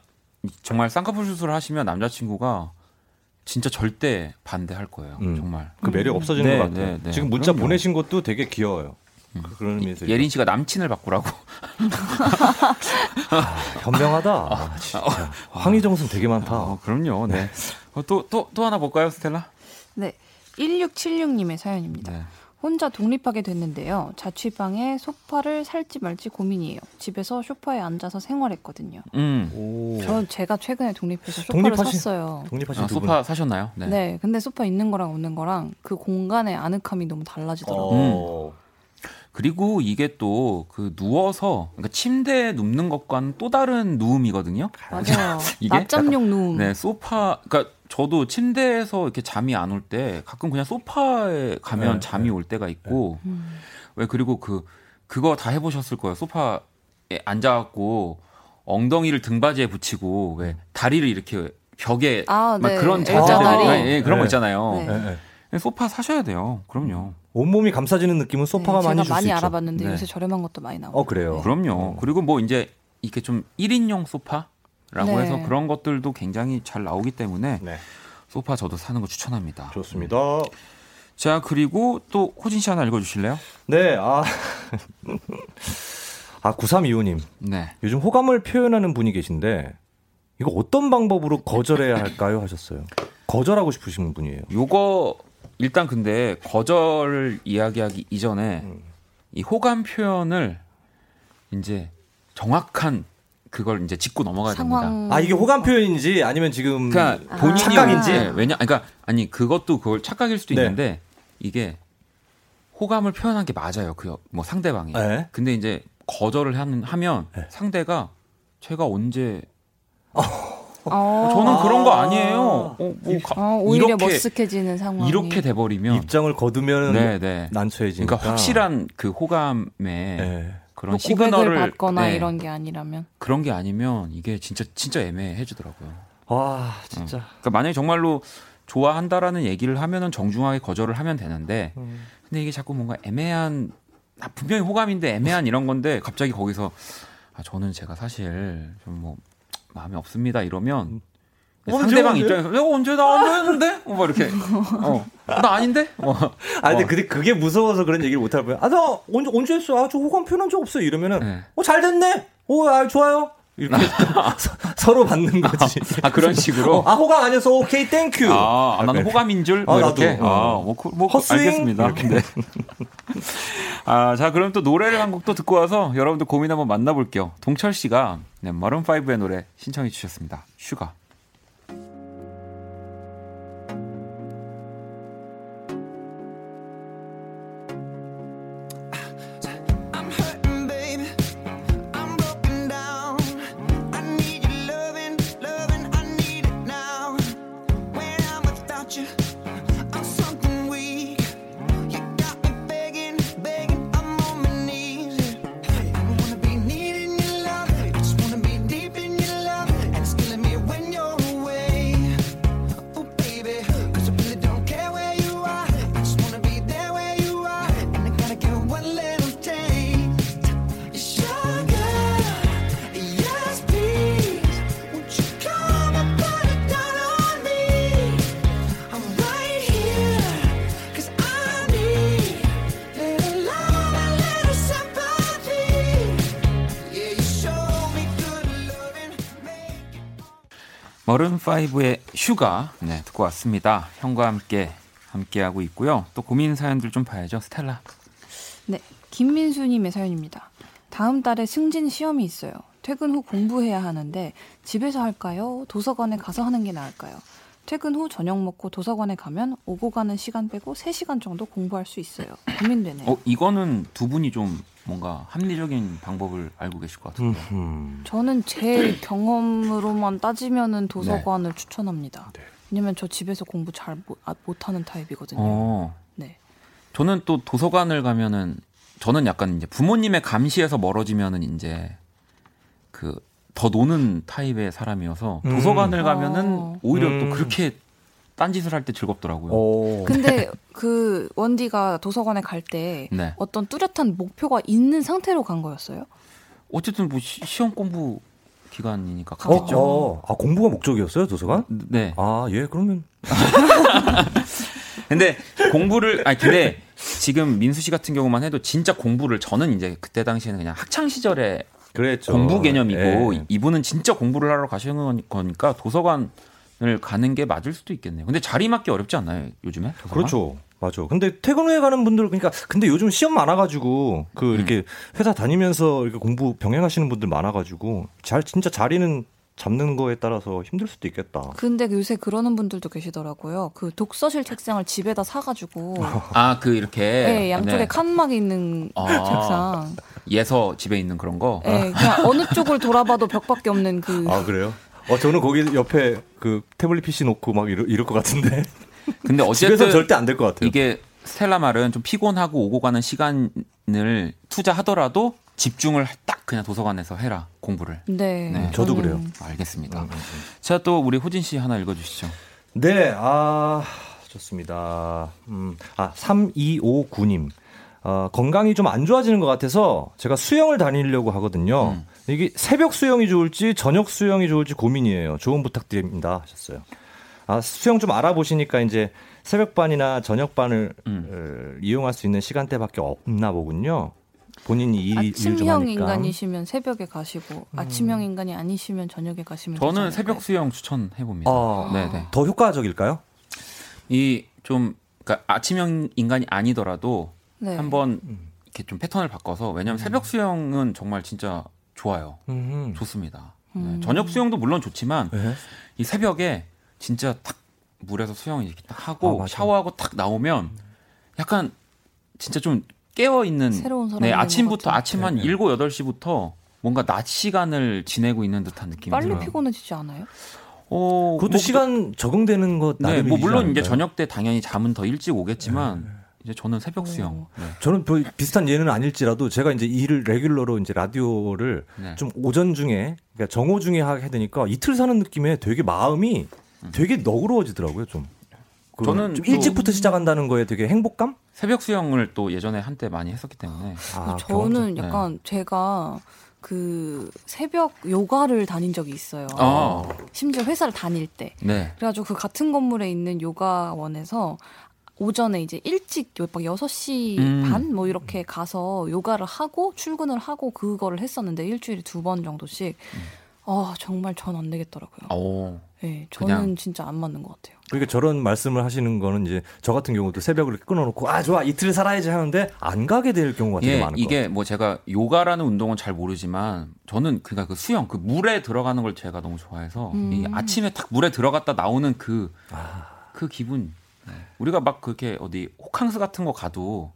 S1: 정말 쌍꺼풀 수술을 하시면 남자친구가 진짜 절대 반대할 거예요.
S9: 음.
S1: 정말.
S9: 그 매력 없어지는
S1: 네,
S9: 것 같아요.
S1: 네, 네.
S9: 지금 문자
S1: 그럼요.
S9: 보내신 것도 되게 귀여워요. 그- 그런 의미에서
S1: 예린 씨가 남친을 바꾸라고.
S9: 현명하다. 아, 진짜. 황희정순 되게 많다.
S1: 어, 그럼요. 네. 또또 또 하나 볼까요, 스텔라?
S8: 네. 1676님의 사연입니다.
S1: 네.
S8: 혼자 독립하게 됐는데요. 자취방에 소파를 살지 말지 고민이에요. 집에서 소파에 앉아서 생활했거든요.
S1: 음.
S9: 오.
S8: 저 제가 최근에 독립해서 소파를
S9: 독립하신-
S8: 샀어요.
S9: 독립하신
S1: 아. 소파 사셨나요? 네.
S8: 네. 근데 소파 있는 거랑 없는 거랑 그 공간의 아늑함이 너무 달라지더라고요.
S9: 어.
S1: 그리고 이게 또 그 누워서 그러니까 침대에 눕는 것과는 또 다른 누움이거든요.
S8: 맞아요.
S1: 이게
S8: 낮잠용 누움.
S1: 네, 소파 그러니까 저도 침대에서 이렇게 잠이 안 올 때 가끔 그냥 소파에 가면
S9: 네,
S1: 잠이 올 때가 있고
S8: 음.
S1: 왜 그리고 그 그거 다 해보셨을 거예요. 소파에 앉아갖고 엉덩이를 등받이에 붙이고 왜 다리를 이렇게 벽에
S8: 아,
S1: 막
S8: 네.
S1: 그런
S8: L자
S1: 자세들. 예, 그런 거
S9: 네.
S1: 있잖아요.
S8: 네.
S1: 소파 사셔야 돼요. 그럼요.
S9: 온몸이 감싸지는 느낌은 소파가
S8: 네,
S9: 많이
S8: 제가
S9: 줄수
S8: 많이
S9: 있죠.
S8: 알아봤는데
S1: 네.
S8: 요새 저렴한 것도 많이 나와요.
S9: 어 그래요.
S1: 그럼요. 그리고 뭐 이제 이렇게 좀 1인용 소파라고
S8: 네.
S1: 해서 그런 것들도 굉장히 잘 나오기 때문에
S9: 네,
S1: 소파 저도 사는 거 추천합니다.
S9: 좋습니다.
S1: 자, 그리고 또 호진 씨 하나 읽어 주실래요?
S9: 네, 아. 아, 9325님.
S1: 네.
S9: 요즘 호감을 표현하는 분이 계신데, 이거 어떤 방법으로 거절해야 할까요? 하셨어요. 거절하고 싶으신 분이에요.
S1: 요거 일단 근데 거절을 이야기하기 이전에
S9: 음.
S1: 이 호감 표현을 이제 정확한 그걸 이제 짚고 넘어가야 됩니다.
S8: 상황.
S9: 아, 이게 호감 표현인지 아니면 지금
S1: 그러니까
S8: 아.
S1: 본인이
S9: 착각인지?
S1: 네, 왜냐 그러니까 아니 그것도 그걸 착각일 수도
S9: 네.
S1: 있는데 이게 호감을 표현한 게 맞아요. 그 뭐 상대방이.
S9: 네.
S1: 근데 이제 거절을 하는 하면
S9: 네.
S1: 상대가 제가 언제
S8: 어.
S1: 저는 그런 거 아니에요. 어, 뭐 가-
S8: 어, 오히려
S1: 이렇게
S8: 머쓱해지는 상황이.
S1: 이렇게 돼 버리면
S9: 입장을 거두면
S1: 네, 네.
S9: 난처해지니까.
S1: 그러니까 확실한 그 호감의
S9: 네.
S1: 그런
S8: 뭐
S1: 시그널을
S8: 받거나
S1: 네,
S8: 이런 게 아니라면.
S1: 그런 게 아니면 이게 진짜 진짜 애매해지더라고요.
S9: 와, 진짜.
S1: 그러니까 만약에 정말로 좋아한다라는 얘기를 하면은 정중하게 거절을 하면 되는데
S9: 음.
S1: 근데 이게 자꾸 뭔가 애매한 아, 분명히 호감인데 애매한 이런 건데 갑자기 거기서 아 저는 제가 사실 좀 뭐 마음에 없습니다 이러면
S9: 어,
S1: 상대방
S9: 언제?
S1: 입장에서 내가 언제 나 안 했는데 어, 뭐 이렇게 어 나 아닌데 어.
S9: 아, 근데
S1: 어.
S9: 그게, 그게 무서워서 그런 얘기를 못 할 거예요. 아, 나 언제, 언제 했어? 아, 저 호감 표현한 적 없어요. 이러면은,
S1: 네.
S9: 어, 잘 됐네? 오, 아, 좋아요. 이렇게 서- 서로 받는 거지.
S1: 아 그런 식으로
S9: 어, 아, 호감 아니어서 오케이, thank you.
S1: 아, 아, 나는 호감인 줄? 뭐
S9: 아,
S1: 이렇게?
S9: 나도.
S1: 아,
S9: 어.
S1: 뭐, 그- 뭐, 그-
S9: 헛스윙?
S1: 알겠습니다.
S9: 이렇게.
S1: 네. 아, 자, 그럼 또 노래를 한 곡 또 듣고 와서 여러분들 고민 한번 만나볼게요. 동철 씨가 네, Maroon 5의 노래 신청해 주셨습니다.
S2: Sugar.
S1: Maroon5의 Sugar. 네, 듣고 왔습니다. 형과 함께, 함께하고 있고요. 또 고민 사연들 좀 봐야죠. 스텔라.
S8: 네, 김민수님의 사연입니다. 다음 달에 승진 시험이 있어요. 퇴근 후 공부해야 하는데 집에서 할까요? 도서관에 가서 하는 게 나을까요? 퇴근 후 저녁 먹고 도서관에 가면 오고 가는 시간 빼고 3시간 정도 공부할 수 있어요. 고민되네요.
S1: 어, 이거는 두 분이 좀 뭔가 합리적인 방법을 알고 계실 것 같은데.
S9: 음.
S8: 저는 제 경험으로만 따지면은 도서관을 추천합니다.
S9: 네.
S8: 왜냐면 저 집에서 공부 잘 못, 아, 못하는 타입이거든요.
S1: 어.
S8: 네.
S1: 저는 또 도서관을 가면은 저는 약간 이제 부모님의 감시에서 멀어지면은 이제 그 더 노는 타입의 사람이어서
S9: 음.
S1: 도서관을 가면은
S8: 어.
S1: 오히려
S9: 음.
S1: 또 그렇게 딴짓을 할 때 즐겁더라고요.
S9: 오.
S8: 근데 그 원디가 도서관에 갈때
S1: 네.
S8: 어떤 뚜렷한 목표가 있는 상태로 간 거였어요?
S1: 어쨌든 뭐 시, 시험 공부 기간이니까
S9: 어,
S1: 가겠죠.
S9: 어, 아, 공부가 목적이었어요, 도서관?
S1: 네.
S9: 아, 예, 그러면.
S1: 근데 공부를 아니 근데 지금 민수 씨 같은 경우만 해도 진짜 공부를 저는 이제 그때 당시에는 그냥 학창 시절에
S9: 그랬죠.
S1: 공부 개념이고
S9: 예.
S1: 이분은 진짜 공부를 하러 가시는 거니까 도서관을 가는 게 맞을 수도 있겠네요. 근데 자리 맞기 어렵지 않나요 요즘에? 도서관?
S9: 그렇죠. 맞아. 근데 퇴근 후에 가는 분들 그러니까 근데 요즘 시험 많아가지고 그
S1: 음.
S9: 이렇게 회사 다니면서 이렇게 공부 병행하시는 분들 많아가지고 잘 진짜 자리는 잡는 거에 따라서 힘들 수도 있겠다.
S8: 근데 요새 그러는 분들도 계시더라고요. 그 독서실 책상을 집에다 사가지고
S1: 아 그 이렇게
S8: 네, 양쪽에
S1: 네.
S8: 칸막이 있는
S1: 아.
S8: 책상.
S1: 예서 집에 있는 그런 거.
S8: 네, 그냥 어느 쪽을 돌아봐도 벽밖에 없는 그.
S9: 아 그래요? 어 저는 거기 옆에 그 태블릿 PC 놓고 막 이럴, 이럴 것 같은데
S1: 근데
S9: 집에서
S1: 어쨌든
S9: 절대 안 될 것 같아요.
S1: 이게 스텔라 말은 좀 피곤하고 오고 가는 시간을 투자하더라도 집중을 딱 그냥 도서관에서 해라 공부를.
S8: 네.
S1: 네.
S9: 저도
S8: 저는
S9: 그래요.
S1: 알겠습니다.
S9: 음, 음, 음.
S1: 자또 우리 호진 씨 하나 읽어주시죠.
S9: 네, 아, 좋습니다. 음, 아, 3259님. 어, 건강이 좀 안 좋아지는 것 같아서 제가 수영을 다니려고 하거든요.
S1: 음.
S9: 이게 새벽 수영이 좋을지 저녁 수영이 좋을지 고민이에요. 조언 부탁드립니다. 하셨어요. 아, 수영 좀 알아보시니까 이제 새벽반이나 저녁반을
S1: 음.
S9: 어, 이용할 수 있는 시간대밖에 없나 보군요. 본인이 이
S8: 아침형. 인간이시면 새벽에 가시고 아침형 인간이 아니시면 저녁에 가시면
S1: 저는? 새벽 수영 추천해 봅니다.
S9: 아,
S1: 네네.
S9: 더 효과적일까요?
S1: 이 좀 그러니까 아침형 인간이 아니더라도
S8: 네.
S1: 한번
S9: 음.
S1: 이렇게 좀 패턴을 바꿔서 왜냐하면 새벽 수영은 정말 진짜 좋아요.
S9: 음.
S1: 좋습니다. 네.
S8: 음.
S1: 저녁 수영도 물론 좋지만
S9: 네.
S1: 이 새벽에 진짜 탁 물에서 수영 이렇게 딱
S9: 아,
S1: 하고
S9: 맞아.
S1: 샤워하고 탁 나오면 약간 진짜 좀 깨어 있는
S8: 새로운
S1: 네, 아침부터. 아침 한
S9: 네, 네.
S1: 7, 8시부터 뭔가 낮 시간을 지내고 있는 듯한 느낌이
S8: 빨리
S1: 들어요.
S8: 피곤해지지 않아요?
S1: 어,
S9: 그것도
S1: 뭐
S9: 시간 적응되는 것
S1: 네, 뭐 물론 이제
S9: 않을까요?
S1: 저녁 때 당연히 잠은 더 일찍 오겠지만
S9: 네,
S1: 이제 저는 새벽 수영. 네.
S9: 저는 별 비슷한 예는 아닐지라도 제가 이제 일을 레귤러로 이제 라디오를
S1: 네.
S9: 좀 오전 중에 그러니까 정오 중에 하게 되니까 이틀 사는 느낌에 되게 마음이 되게 너그러워지더라고요 좀. 그
S1: 저는
S9: 일찍부터 시작한다는 거에 되게 행복감?
S1: 새벽 수영을 또 예전에 한때 많이 했었기 때문에
S9: 아,
S8: 저는
S1: 경험자.
S8: 약간 제가 그 새벽 요가를 다닌 적이 있어요.
S1: 아.
S8: 심지어 회사를 다닐 때.
S1: 네.
S8: 그래가지고 그 같은 건물에 있는 요가원에서 오전에 이제 일찍 요- 막 6시
S1: 음.
S8: 반뭐 이렇게 가서 요가를 하고 출근을 하고 그거를 했었는데 일주일에 두 번 정도씩 아 정말 전 안 되겠더라고요.
S1: 오.
S8: 네, 저는
S1: 그냥-
S8: 진짜 안 맞는 것 같아요.
S9: 그러니까 저런 말씀을 하시는 거는 이제 저 같은 경우도 새벽을 이렇게 끊어놓고 아 좋아 이틀 살아야지 하는데 안 가게 될 경우가 되게
S1: 예,
S9: 많은 거
S1: 이게 뭐 제가 요가라는 운동은 잘 모르지만 저는 그니까 그 수영 그 물에 들어가는 걸 제가 너무 좋아해서
S8: 음.
S1: 이 아침에 딱 물에 들어갔다 나오는 그그
S9: 아.
S1: 기분 네. 우리가 막 그렇게 어디 호캉스 같은 거 가도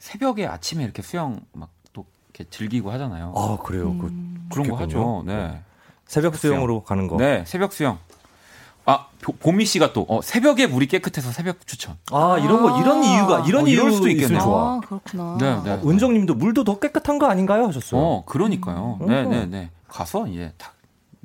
S1: 새벽에 아침에 이렇게 수영 막 또 이렇게 즐기고 하잖아요.
S9: 아 그래요. 그
S8: 음.
S1: 그런 거
S9: 좋겠군요.
S1: 하죠. 네.
S9: 새벽 수영으로 가는 거.
S1: 네, 새벽 수영. 아, 보- 보미 씨가 또 어, 새벽에 물이 깨끗해서 새벽 추천.
S9: 아 이런 거 이런
S8: 아.
S9: 이유가 이런
S1: 어, 이럴 수도 있겠네요.
S9: 좋아.
S8: 아 그렇구나.
S1: 네, 네.
S9: 어, 은정님도 물도 더 깨끗한 거 아닌가요 하셨어요.
S1: 어, 그러니까요.
S9: 음.
S1: 네, 네, 네. 가서 이제 다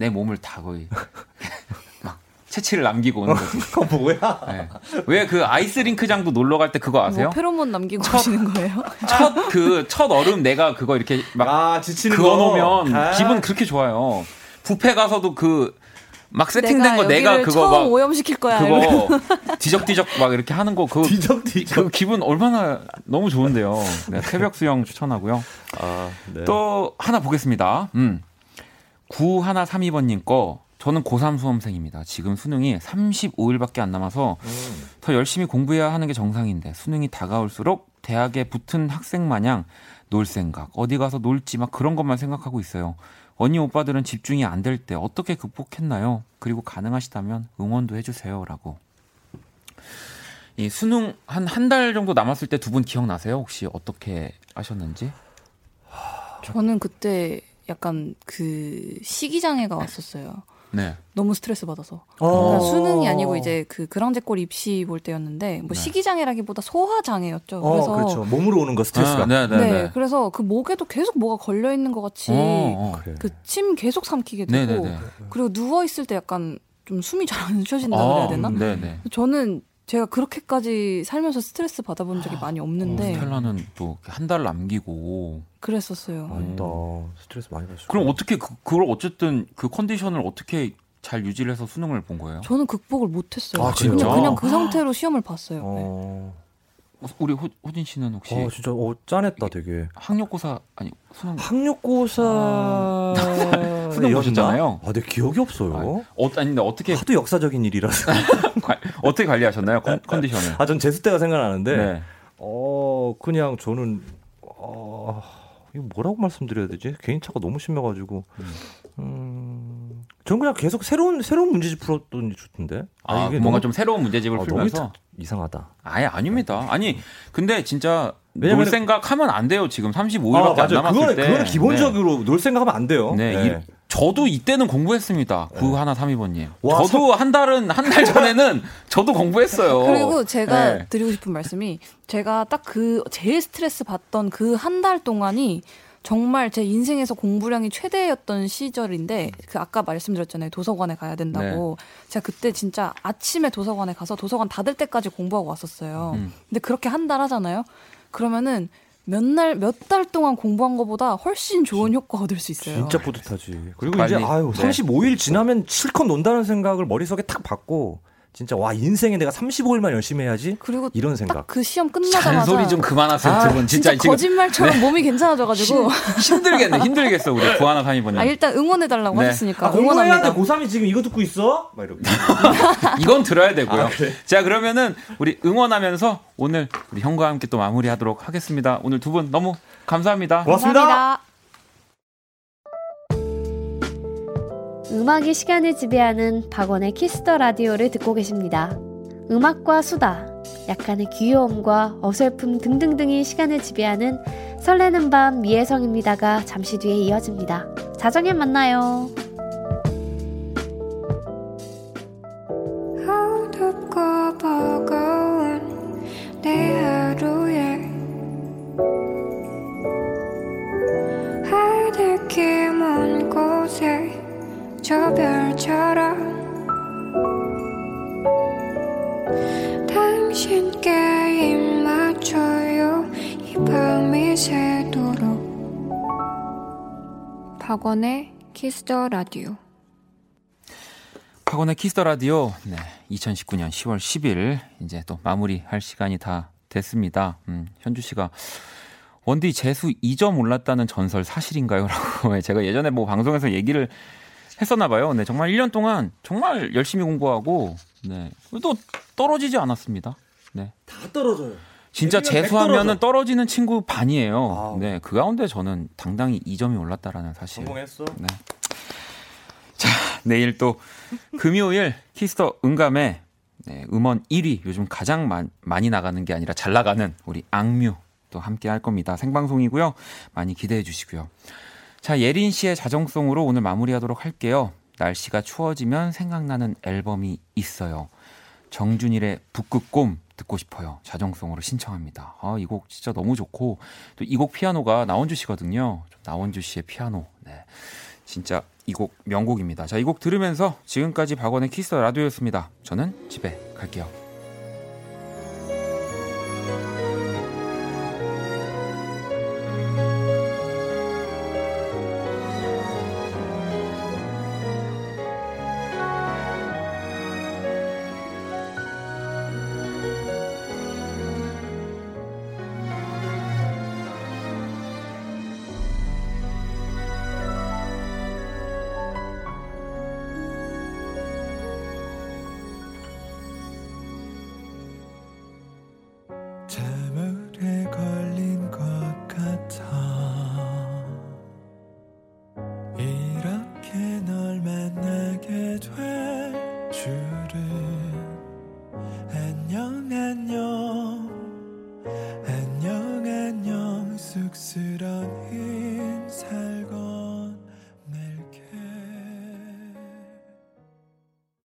S1: 내 몸을 다 거의 막 채취를 남기고 오는 거지.
S9: 그거 뭐야?
S1: 네. 왜그 아이스링크장도 놀러 갈 때 그거 아세요?
S8: 뭐 페로몬 남기고 가시는 거예요?
S1: 첫 그 첫 얼음 내가 그거 이렇게 막
S9: 아 지치는
S1: 그어
S9: 거.
S1: 놓으면
S9: 아.
S1: 기분 그렇게 좋아요. 뷔페 가서도 그 막 세팅된 거 내가 그거
S8: 처음
S1: 막
S8: 오염시킬 거야.
S1: 그거 뒤적뒤적 막 이렇게 하는 거 그거
S9: 뒤적뒤적.
S1: 그 기분 얼마나 너무 좋은데요. 네, 새벽 수영 추천하고요.
S9: 아, 네.
S1: 또 하나 보겠습니다. 음. 9132번 님 거. 저는 고3 수험생입니다. 지금 수능이 35일밖에 안 남아서
S9: 음.
S1: 더 열심히 공부해야 하는 게 정상인데 수능이 다가올수록 대학에 붙은 학생 마냥 놀 생각, 어디 가서 놀지 막 그런 것만 생각하고 있어요. 언니 오빠들은 집중이 안 될 때 어떻게 극복했나요? 그리고 가능하시다면 응원도 해주세요라고. 이 수능 한 한 달 정도 남았을 때 두 분 기억나세요? 혹시 어떻게 하셨는지?
S8: 저는 그때 약간 그 시기장애가 왔었어요.
S1: 네.
S8: 너무 스트레스 받아서.
S9: 어.
S8: 그러니까 수능이 아니고 이제 그 그랑제골 입시 볼 때였는데 뭐
S1: 네.
S8: 시기장애라기보다 소화 장애였죠.
S9: 어,
S8: 그래서
S9: 그렇죠. 몸으로 오는 거 스트레스가.
S1: 아, 네, 네,
S8: 네,
S1: 네.
S8: 그래서 그 목에도 계속 뭐가 걸려 있는 것 같이
S1: 어, 어.
S9: 그래.
S8: 그침 계속 삼키게
S1: 네,
S8: 되고
S1: 네, 네.
S8: 그리고 누워 있을 때 약간 좀 숨이 잘 안 쉬어진다고 그래야 되나?
S1: 네, 네.
S8: 저는 제가 그렇게까지 살면서 스트레스 받아본 적이 많이 없는데
S1: 스텔라는 또 한 달 남기고
S8: 그랬었어요.
S9: 아니다. 스트레스 많이 받았어.
S1: 그럼 어떻게 그, 그걸 어쨌든 그 컨디션을 어떻게 잘 유지를 해서 수능을 본 거예요?
S8: 저는 극복을 못했어요.
S9: 아, 진짜?
S8: 그냥, 그냥 그 상태로 시험을 봤어요. 네.
S9: 어,
S1: 우리 호, 호진 씨는 혹시
S9: 어, 진짜 어, 짠했다 되게.
S1: 학력고사 아니 수능
S9: 학력고사
S1: 수능 보셨잖아요.
S9: 아, 내 기억이 없어요.
S1: 어, 아니 근데 어떻게
S9: 하도 역사적인 일이라서.
S1: 관- 어떻게 관리하셨나요? 컨, 컨디션을.
S9: 아, 전 재수 때가 생각나는데,
S1: 네.
S9: 어, 그냥 저는, 어, 이거 뭐라고 말씀드려야 되지? 개인차가 너무 심해가지고, 음, 전 그냥 계속 새로운, 새로운 문제집 풀었더니 좋던데?
S1: 아,
S9: 이게
S1: 뭔가
S9: 너무-
S1: 좀 새로운 문제집을
S9: 아,
S1: 풀면서
S9: 이상하다.
S1: 아예 아닙니다. 아니 근데 진짜 놀
S9: 왜냐면은-
S1: 생각하면 안 돼요. 지금 35일밖에
S9: 아,
S1: 안. 남았을
S9: 그거는,
S1: 때.
S9: 그거는 기본적으로 놀 생각하면 안 돼요.
S1: 네. 네, 이- 저도 이때는 공부했습니다. 9132번님.
S9: 와,
S1: 저도 한 달은 한 달 전에는 저도 공부했어요.
S8: 그리고 제가
S1: 네.
S8: 드리고 싶은 말씀이 제가 딱 그 제일 스트레스 받던 그 한 달 동안이 정말 제 인생에서 공부량이 최대였던 시절인데 그 아까 말씀드렸잖아요 도서관에 가야 된다고 제가 그때 진짜 아침에 도서관에 가서 도서관 닫을 때까지 공부하고 왔었어요.
S1: 음.
S8: 근데 그렇게 한 달 하잖아요. 그러면은 몇 날 몇 달 동안 공부한 것보다 훨씬 좋은 효과 얻을 수 있어요.
S9: 진짜 뿌듯하지. 그리고
S1: 빨리.
S9: 이제, 아유,
S1: 네.
S9: 35일 지나면 실컷 논다는 생각을 머릿속에 탁 받고, 진짜, 와, 인생에 내가 35일만 열심히 해야지?
S8: 그리고
S9: 이런 생각.
S8: 그 시험 끝나자마자
S1: 잔소리 좀 그만하세요,
S9: 아,
S1: 두 분. 진짜,
S8: 진짜 거짓말처럼 몸이 괜찮아져가지고
S1: 힘들겠네, 힘들겠어, 우리 9132번님.
S8: 아 일단 응원해달라고
S1: 네.
S8: 하셨으니까
S9: 아, 공부해야 돼.
S8: 응원합니다.
S9: 고3이 지금 이거 듣고 있어? 막 이러고.
S1: 이건 들어야 되고요.
S9: 아, 그래?
S1: 자, 그러면은 우리 응원하면서 오늘 우리 형과 함께 또 마무리하도록 하겠습니다. 오늘 두 분 너무 감사합니다.
S9: 고맙습니다.
S8: 감사합니다.
S11: 음악이 시간을 지배하는 박원의 Kiss the Radio를 듣고 계십니다. 음악과 수다, 약간의 귀여움과 어설픔 등등등이 시간을 지배하는 설레는 밤 미혜성입니다가 잠시 뒤에 이어집니다. 자정에 만나요.
S7: 어둡고 버거운 내 하루에 하늘길 먼 곳에 저 별처럼 당신께 입 맞춰요 이 밤이 새도록 박원의 Kiss the Radio
S1: 박원의 Kiss the Radio. 네. 2019년 10월 10일 이제 또 마무리할 시간이 다 됐습니다. 음, 현주 씨가 원디 재수 2점 올랐다는 전설 사실인가요? 라고 제가 예전에 뭐 방송에서 얘기를 했었나 봐요. 네, 정말 1년 동안 정말 열심히 공부하고 네. 또 떨어지지 않았습니다. 네.
S9: 다 떨어져요.
S1: 진짜 재수하면은. 떨어지는 친구 반이에요.
S9: 아우.
S1: 네, 그 가운데 저는 당당히 2점이 올랐다라는 사실.
S9: 성공했어.
S1: 네. 자, 내일 또 금요일 Kiss the 음감회 네, 음원 1위 요즘 가장 마- 많이 나가는 게 아니라 잘 나가는 우리 악뮤 또 함께 할 겁니다. 생방송이고요. 많이 기대해 주시고요. 자, 예린 씨의 자정송으로 오늘 마무리하도록 할게요. 날씨가 추워지면 생각나는 앨범이 있어요. 정준일의 북극곰 듣고 싶어요. 자정송으로 신청합니다. 아, 이 곡 진짜 너무 좋고 또 이 곡 피아노가 나원주 씨거든요. 나원주 씨의 피아노. 네. 진짜 이 곡 명곡입니다. 자, 이 곡 들으면서 지금까지 박원의 키스 라디오였습니다. 저는 집에 갈게요.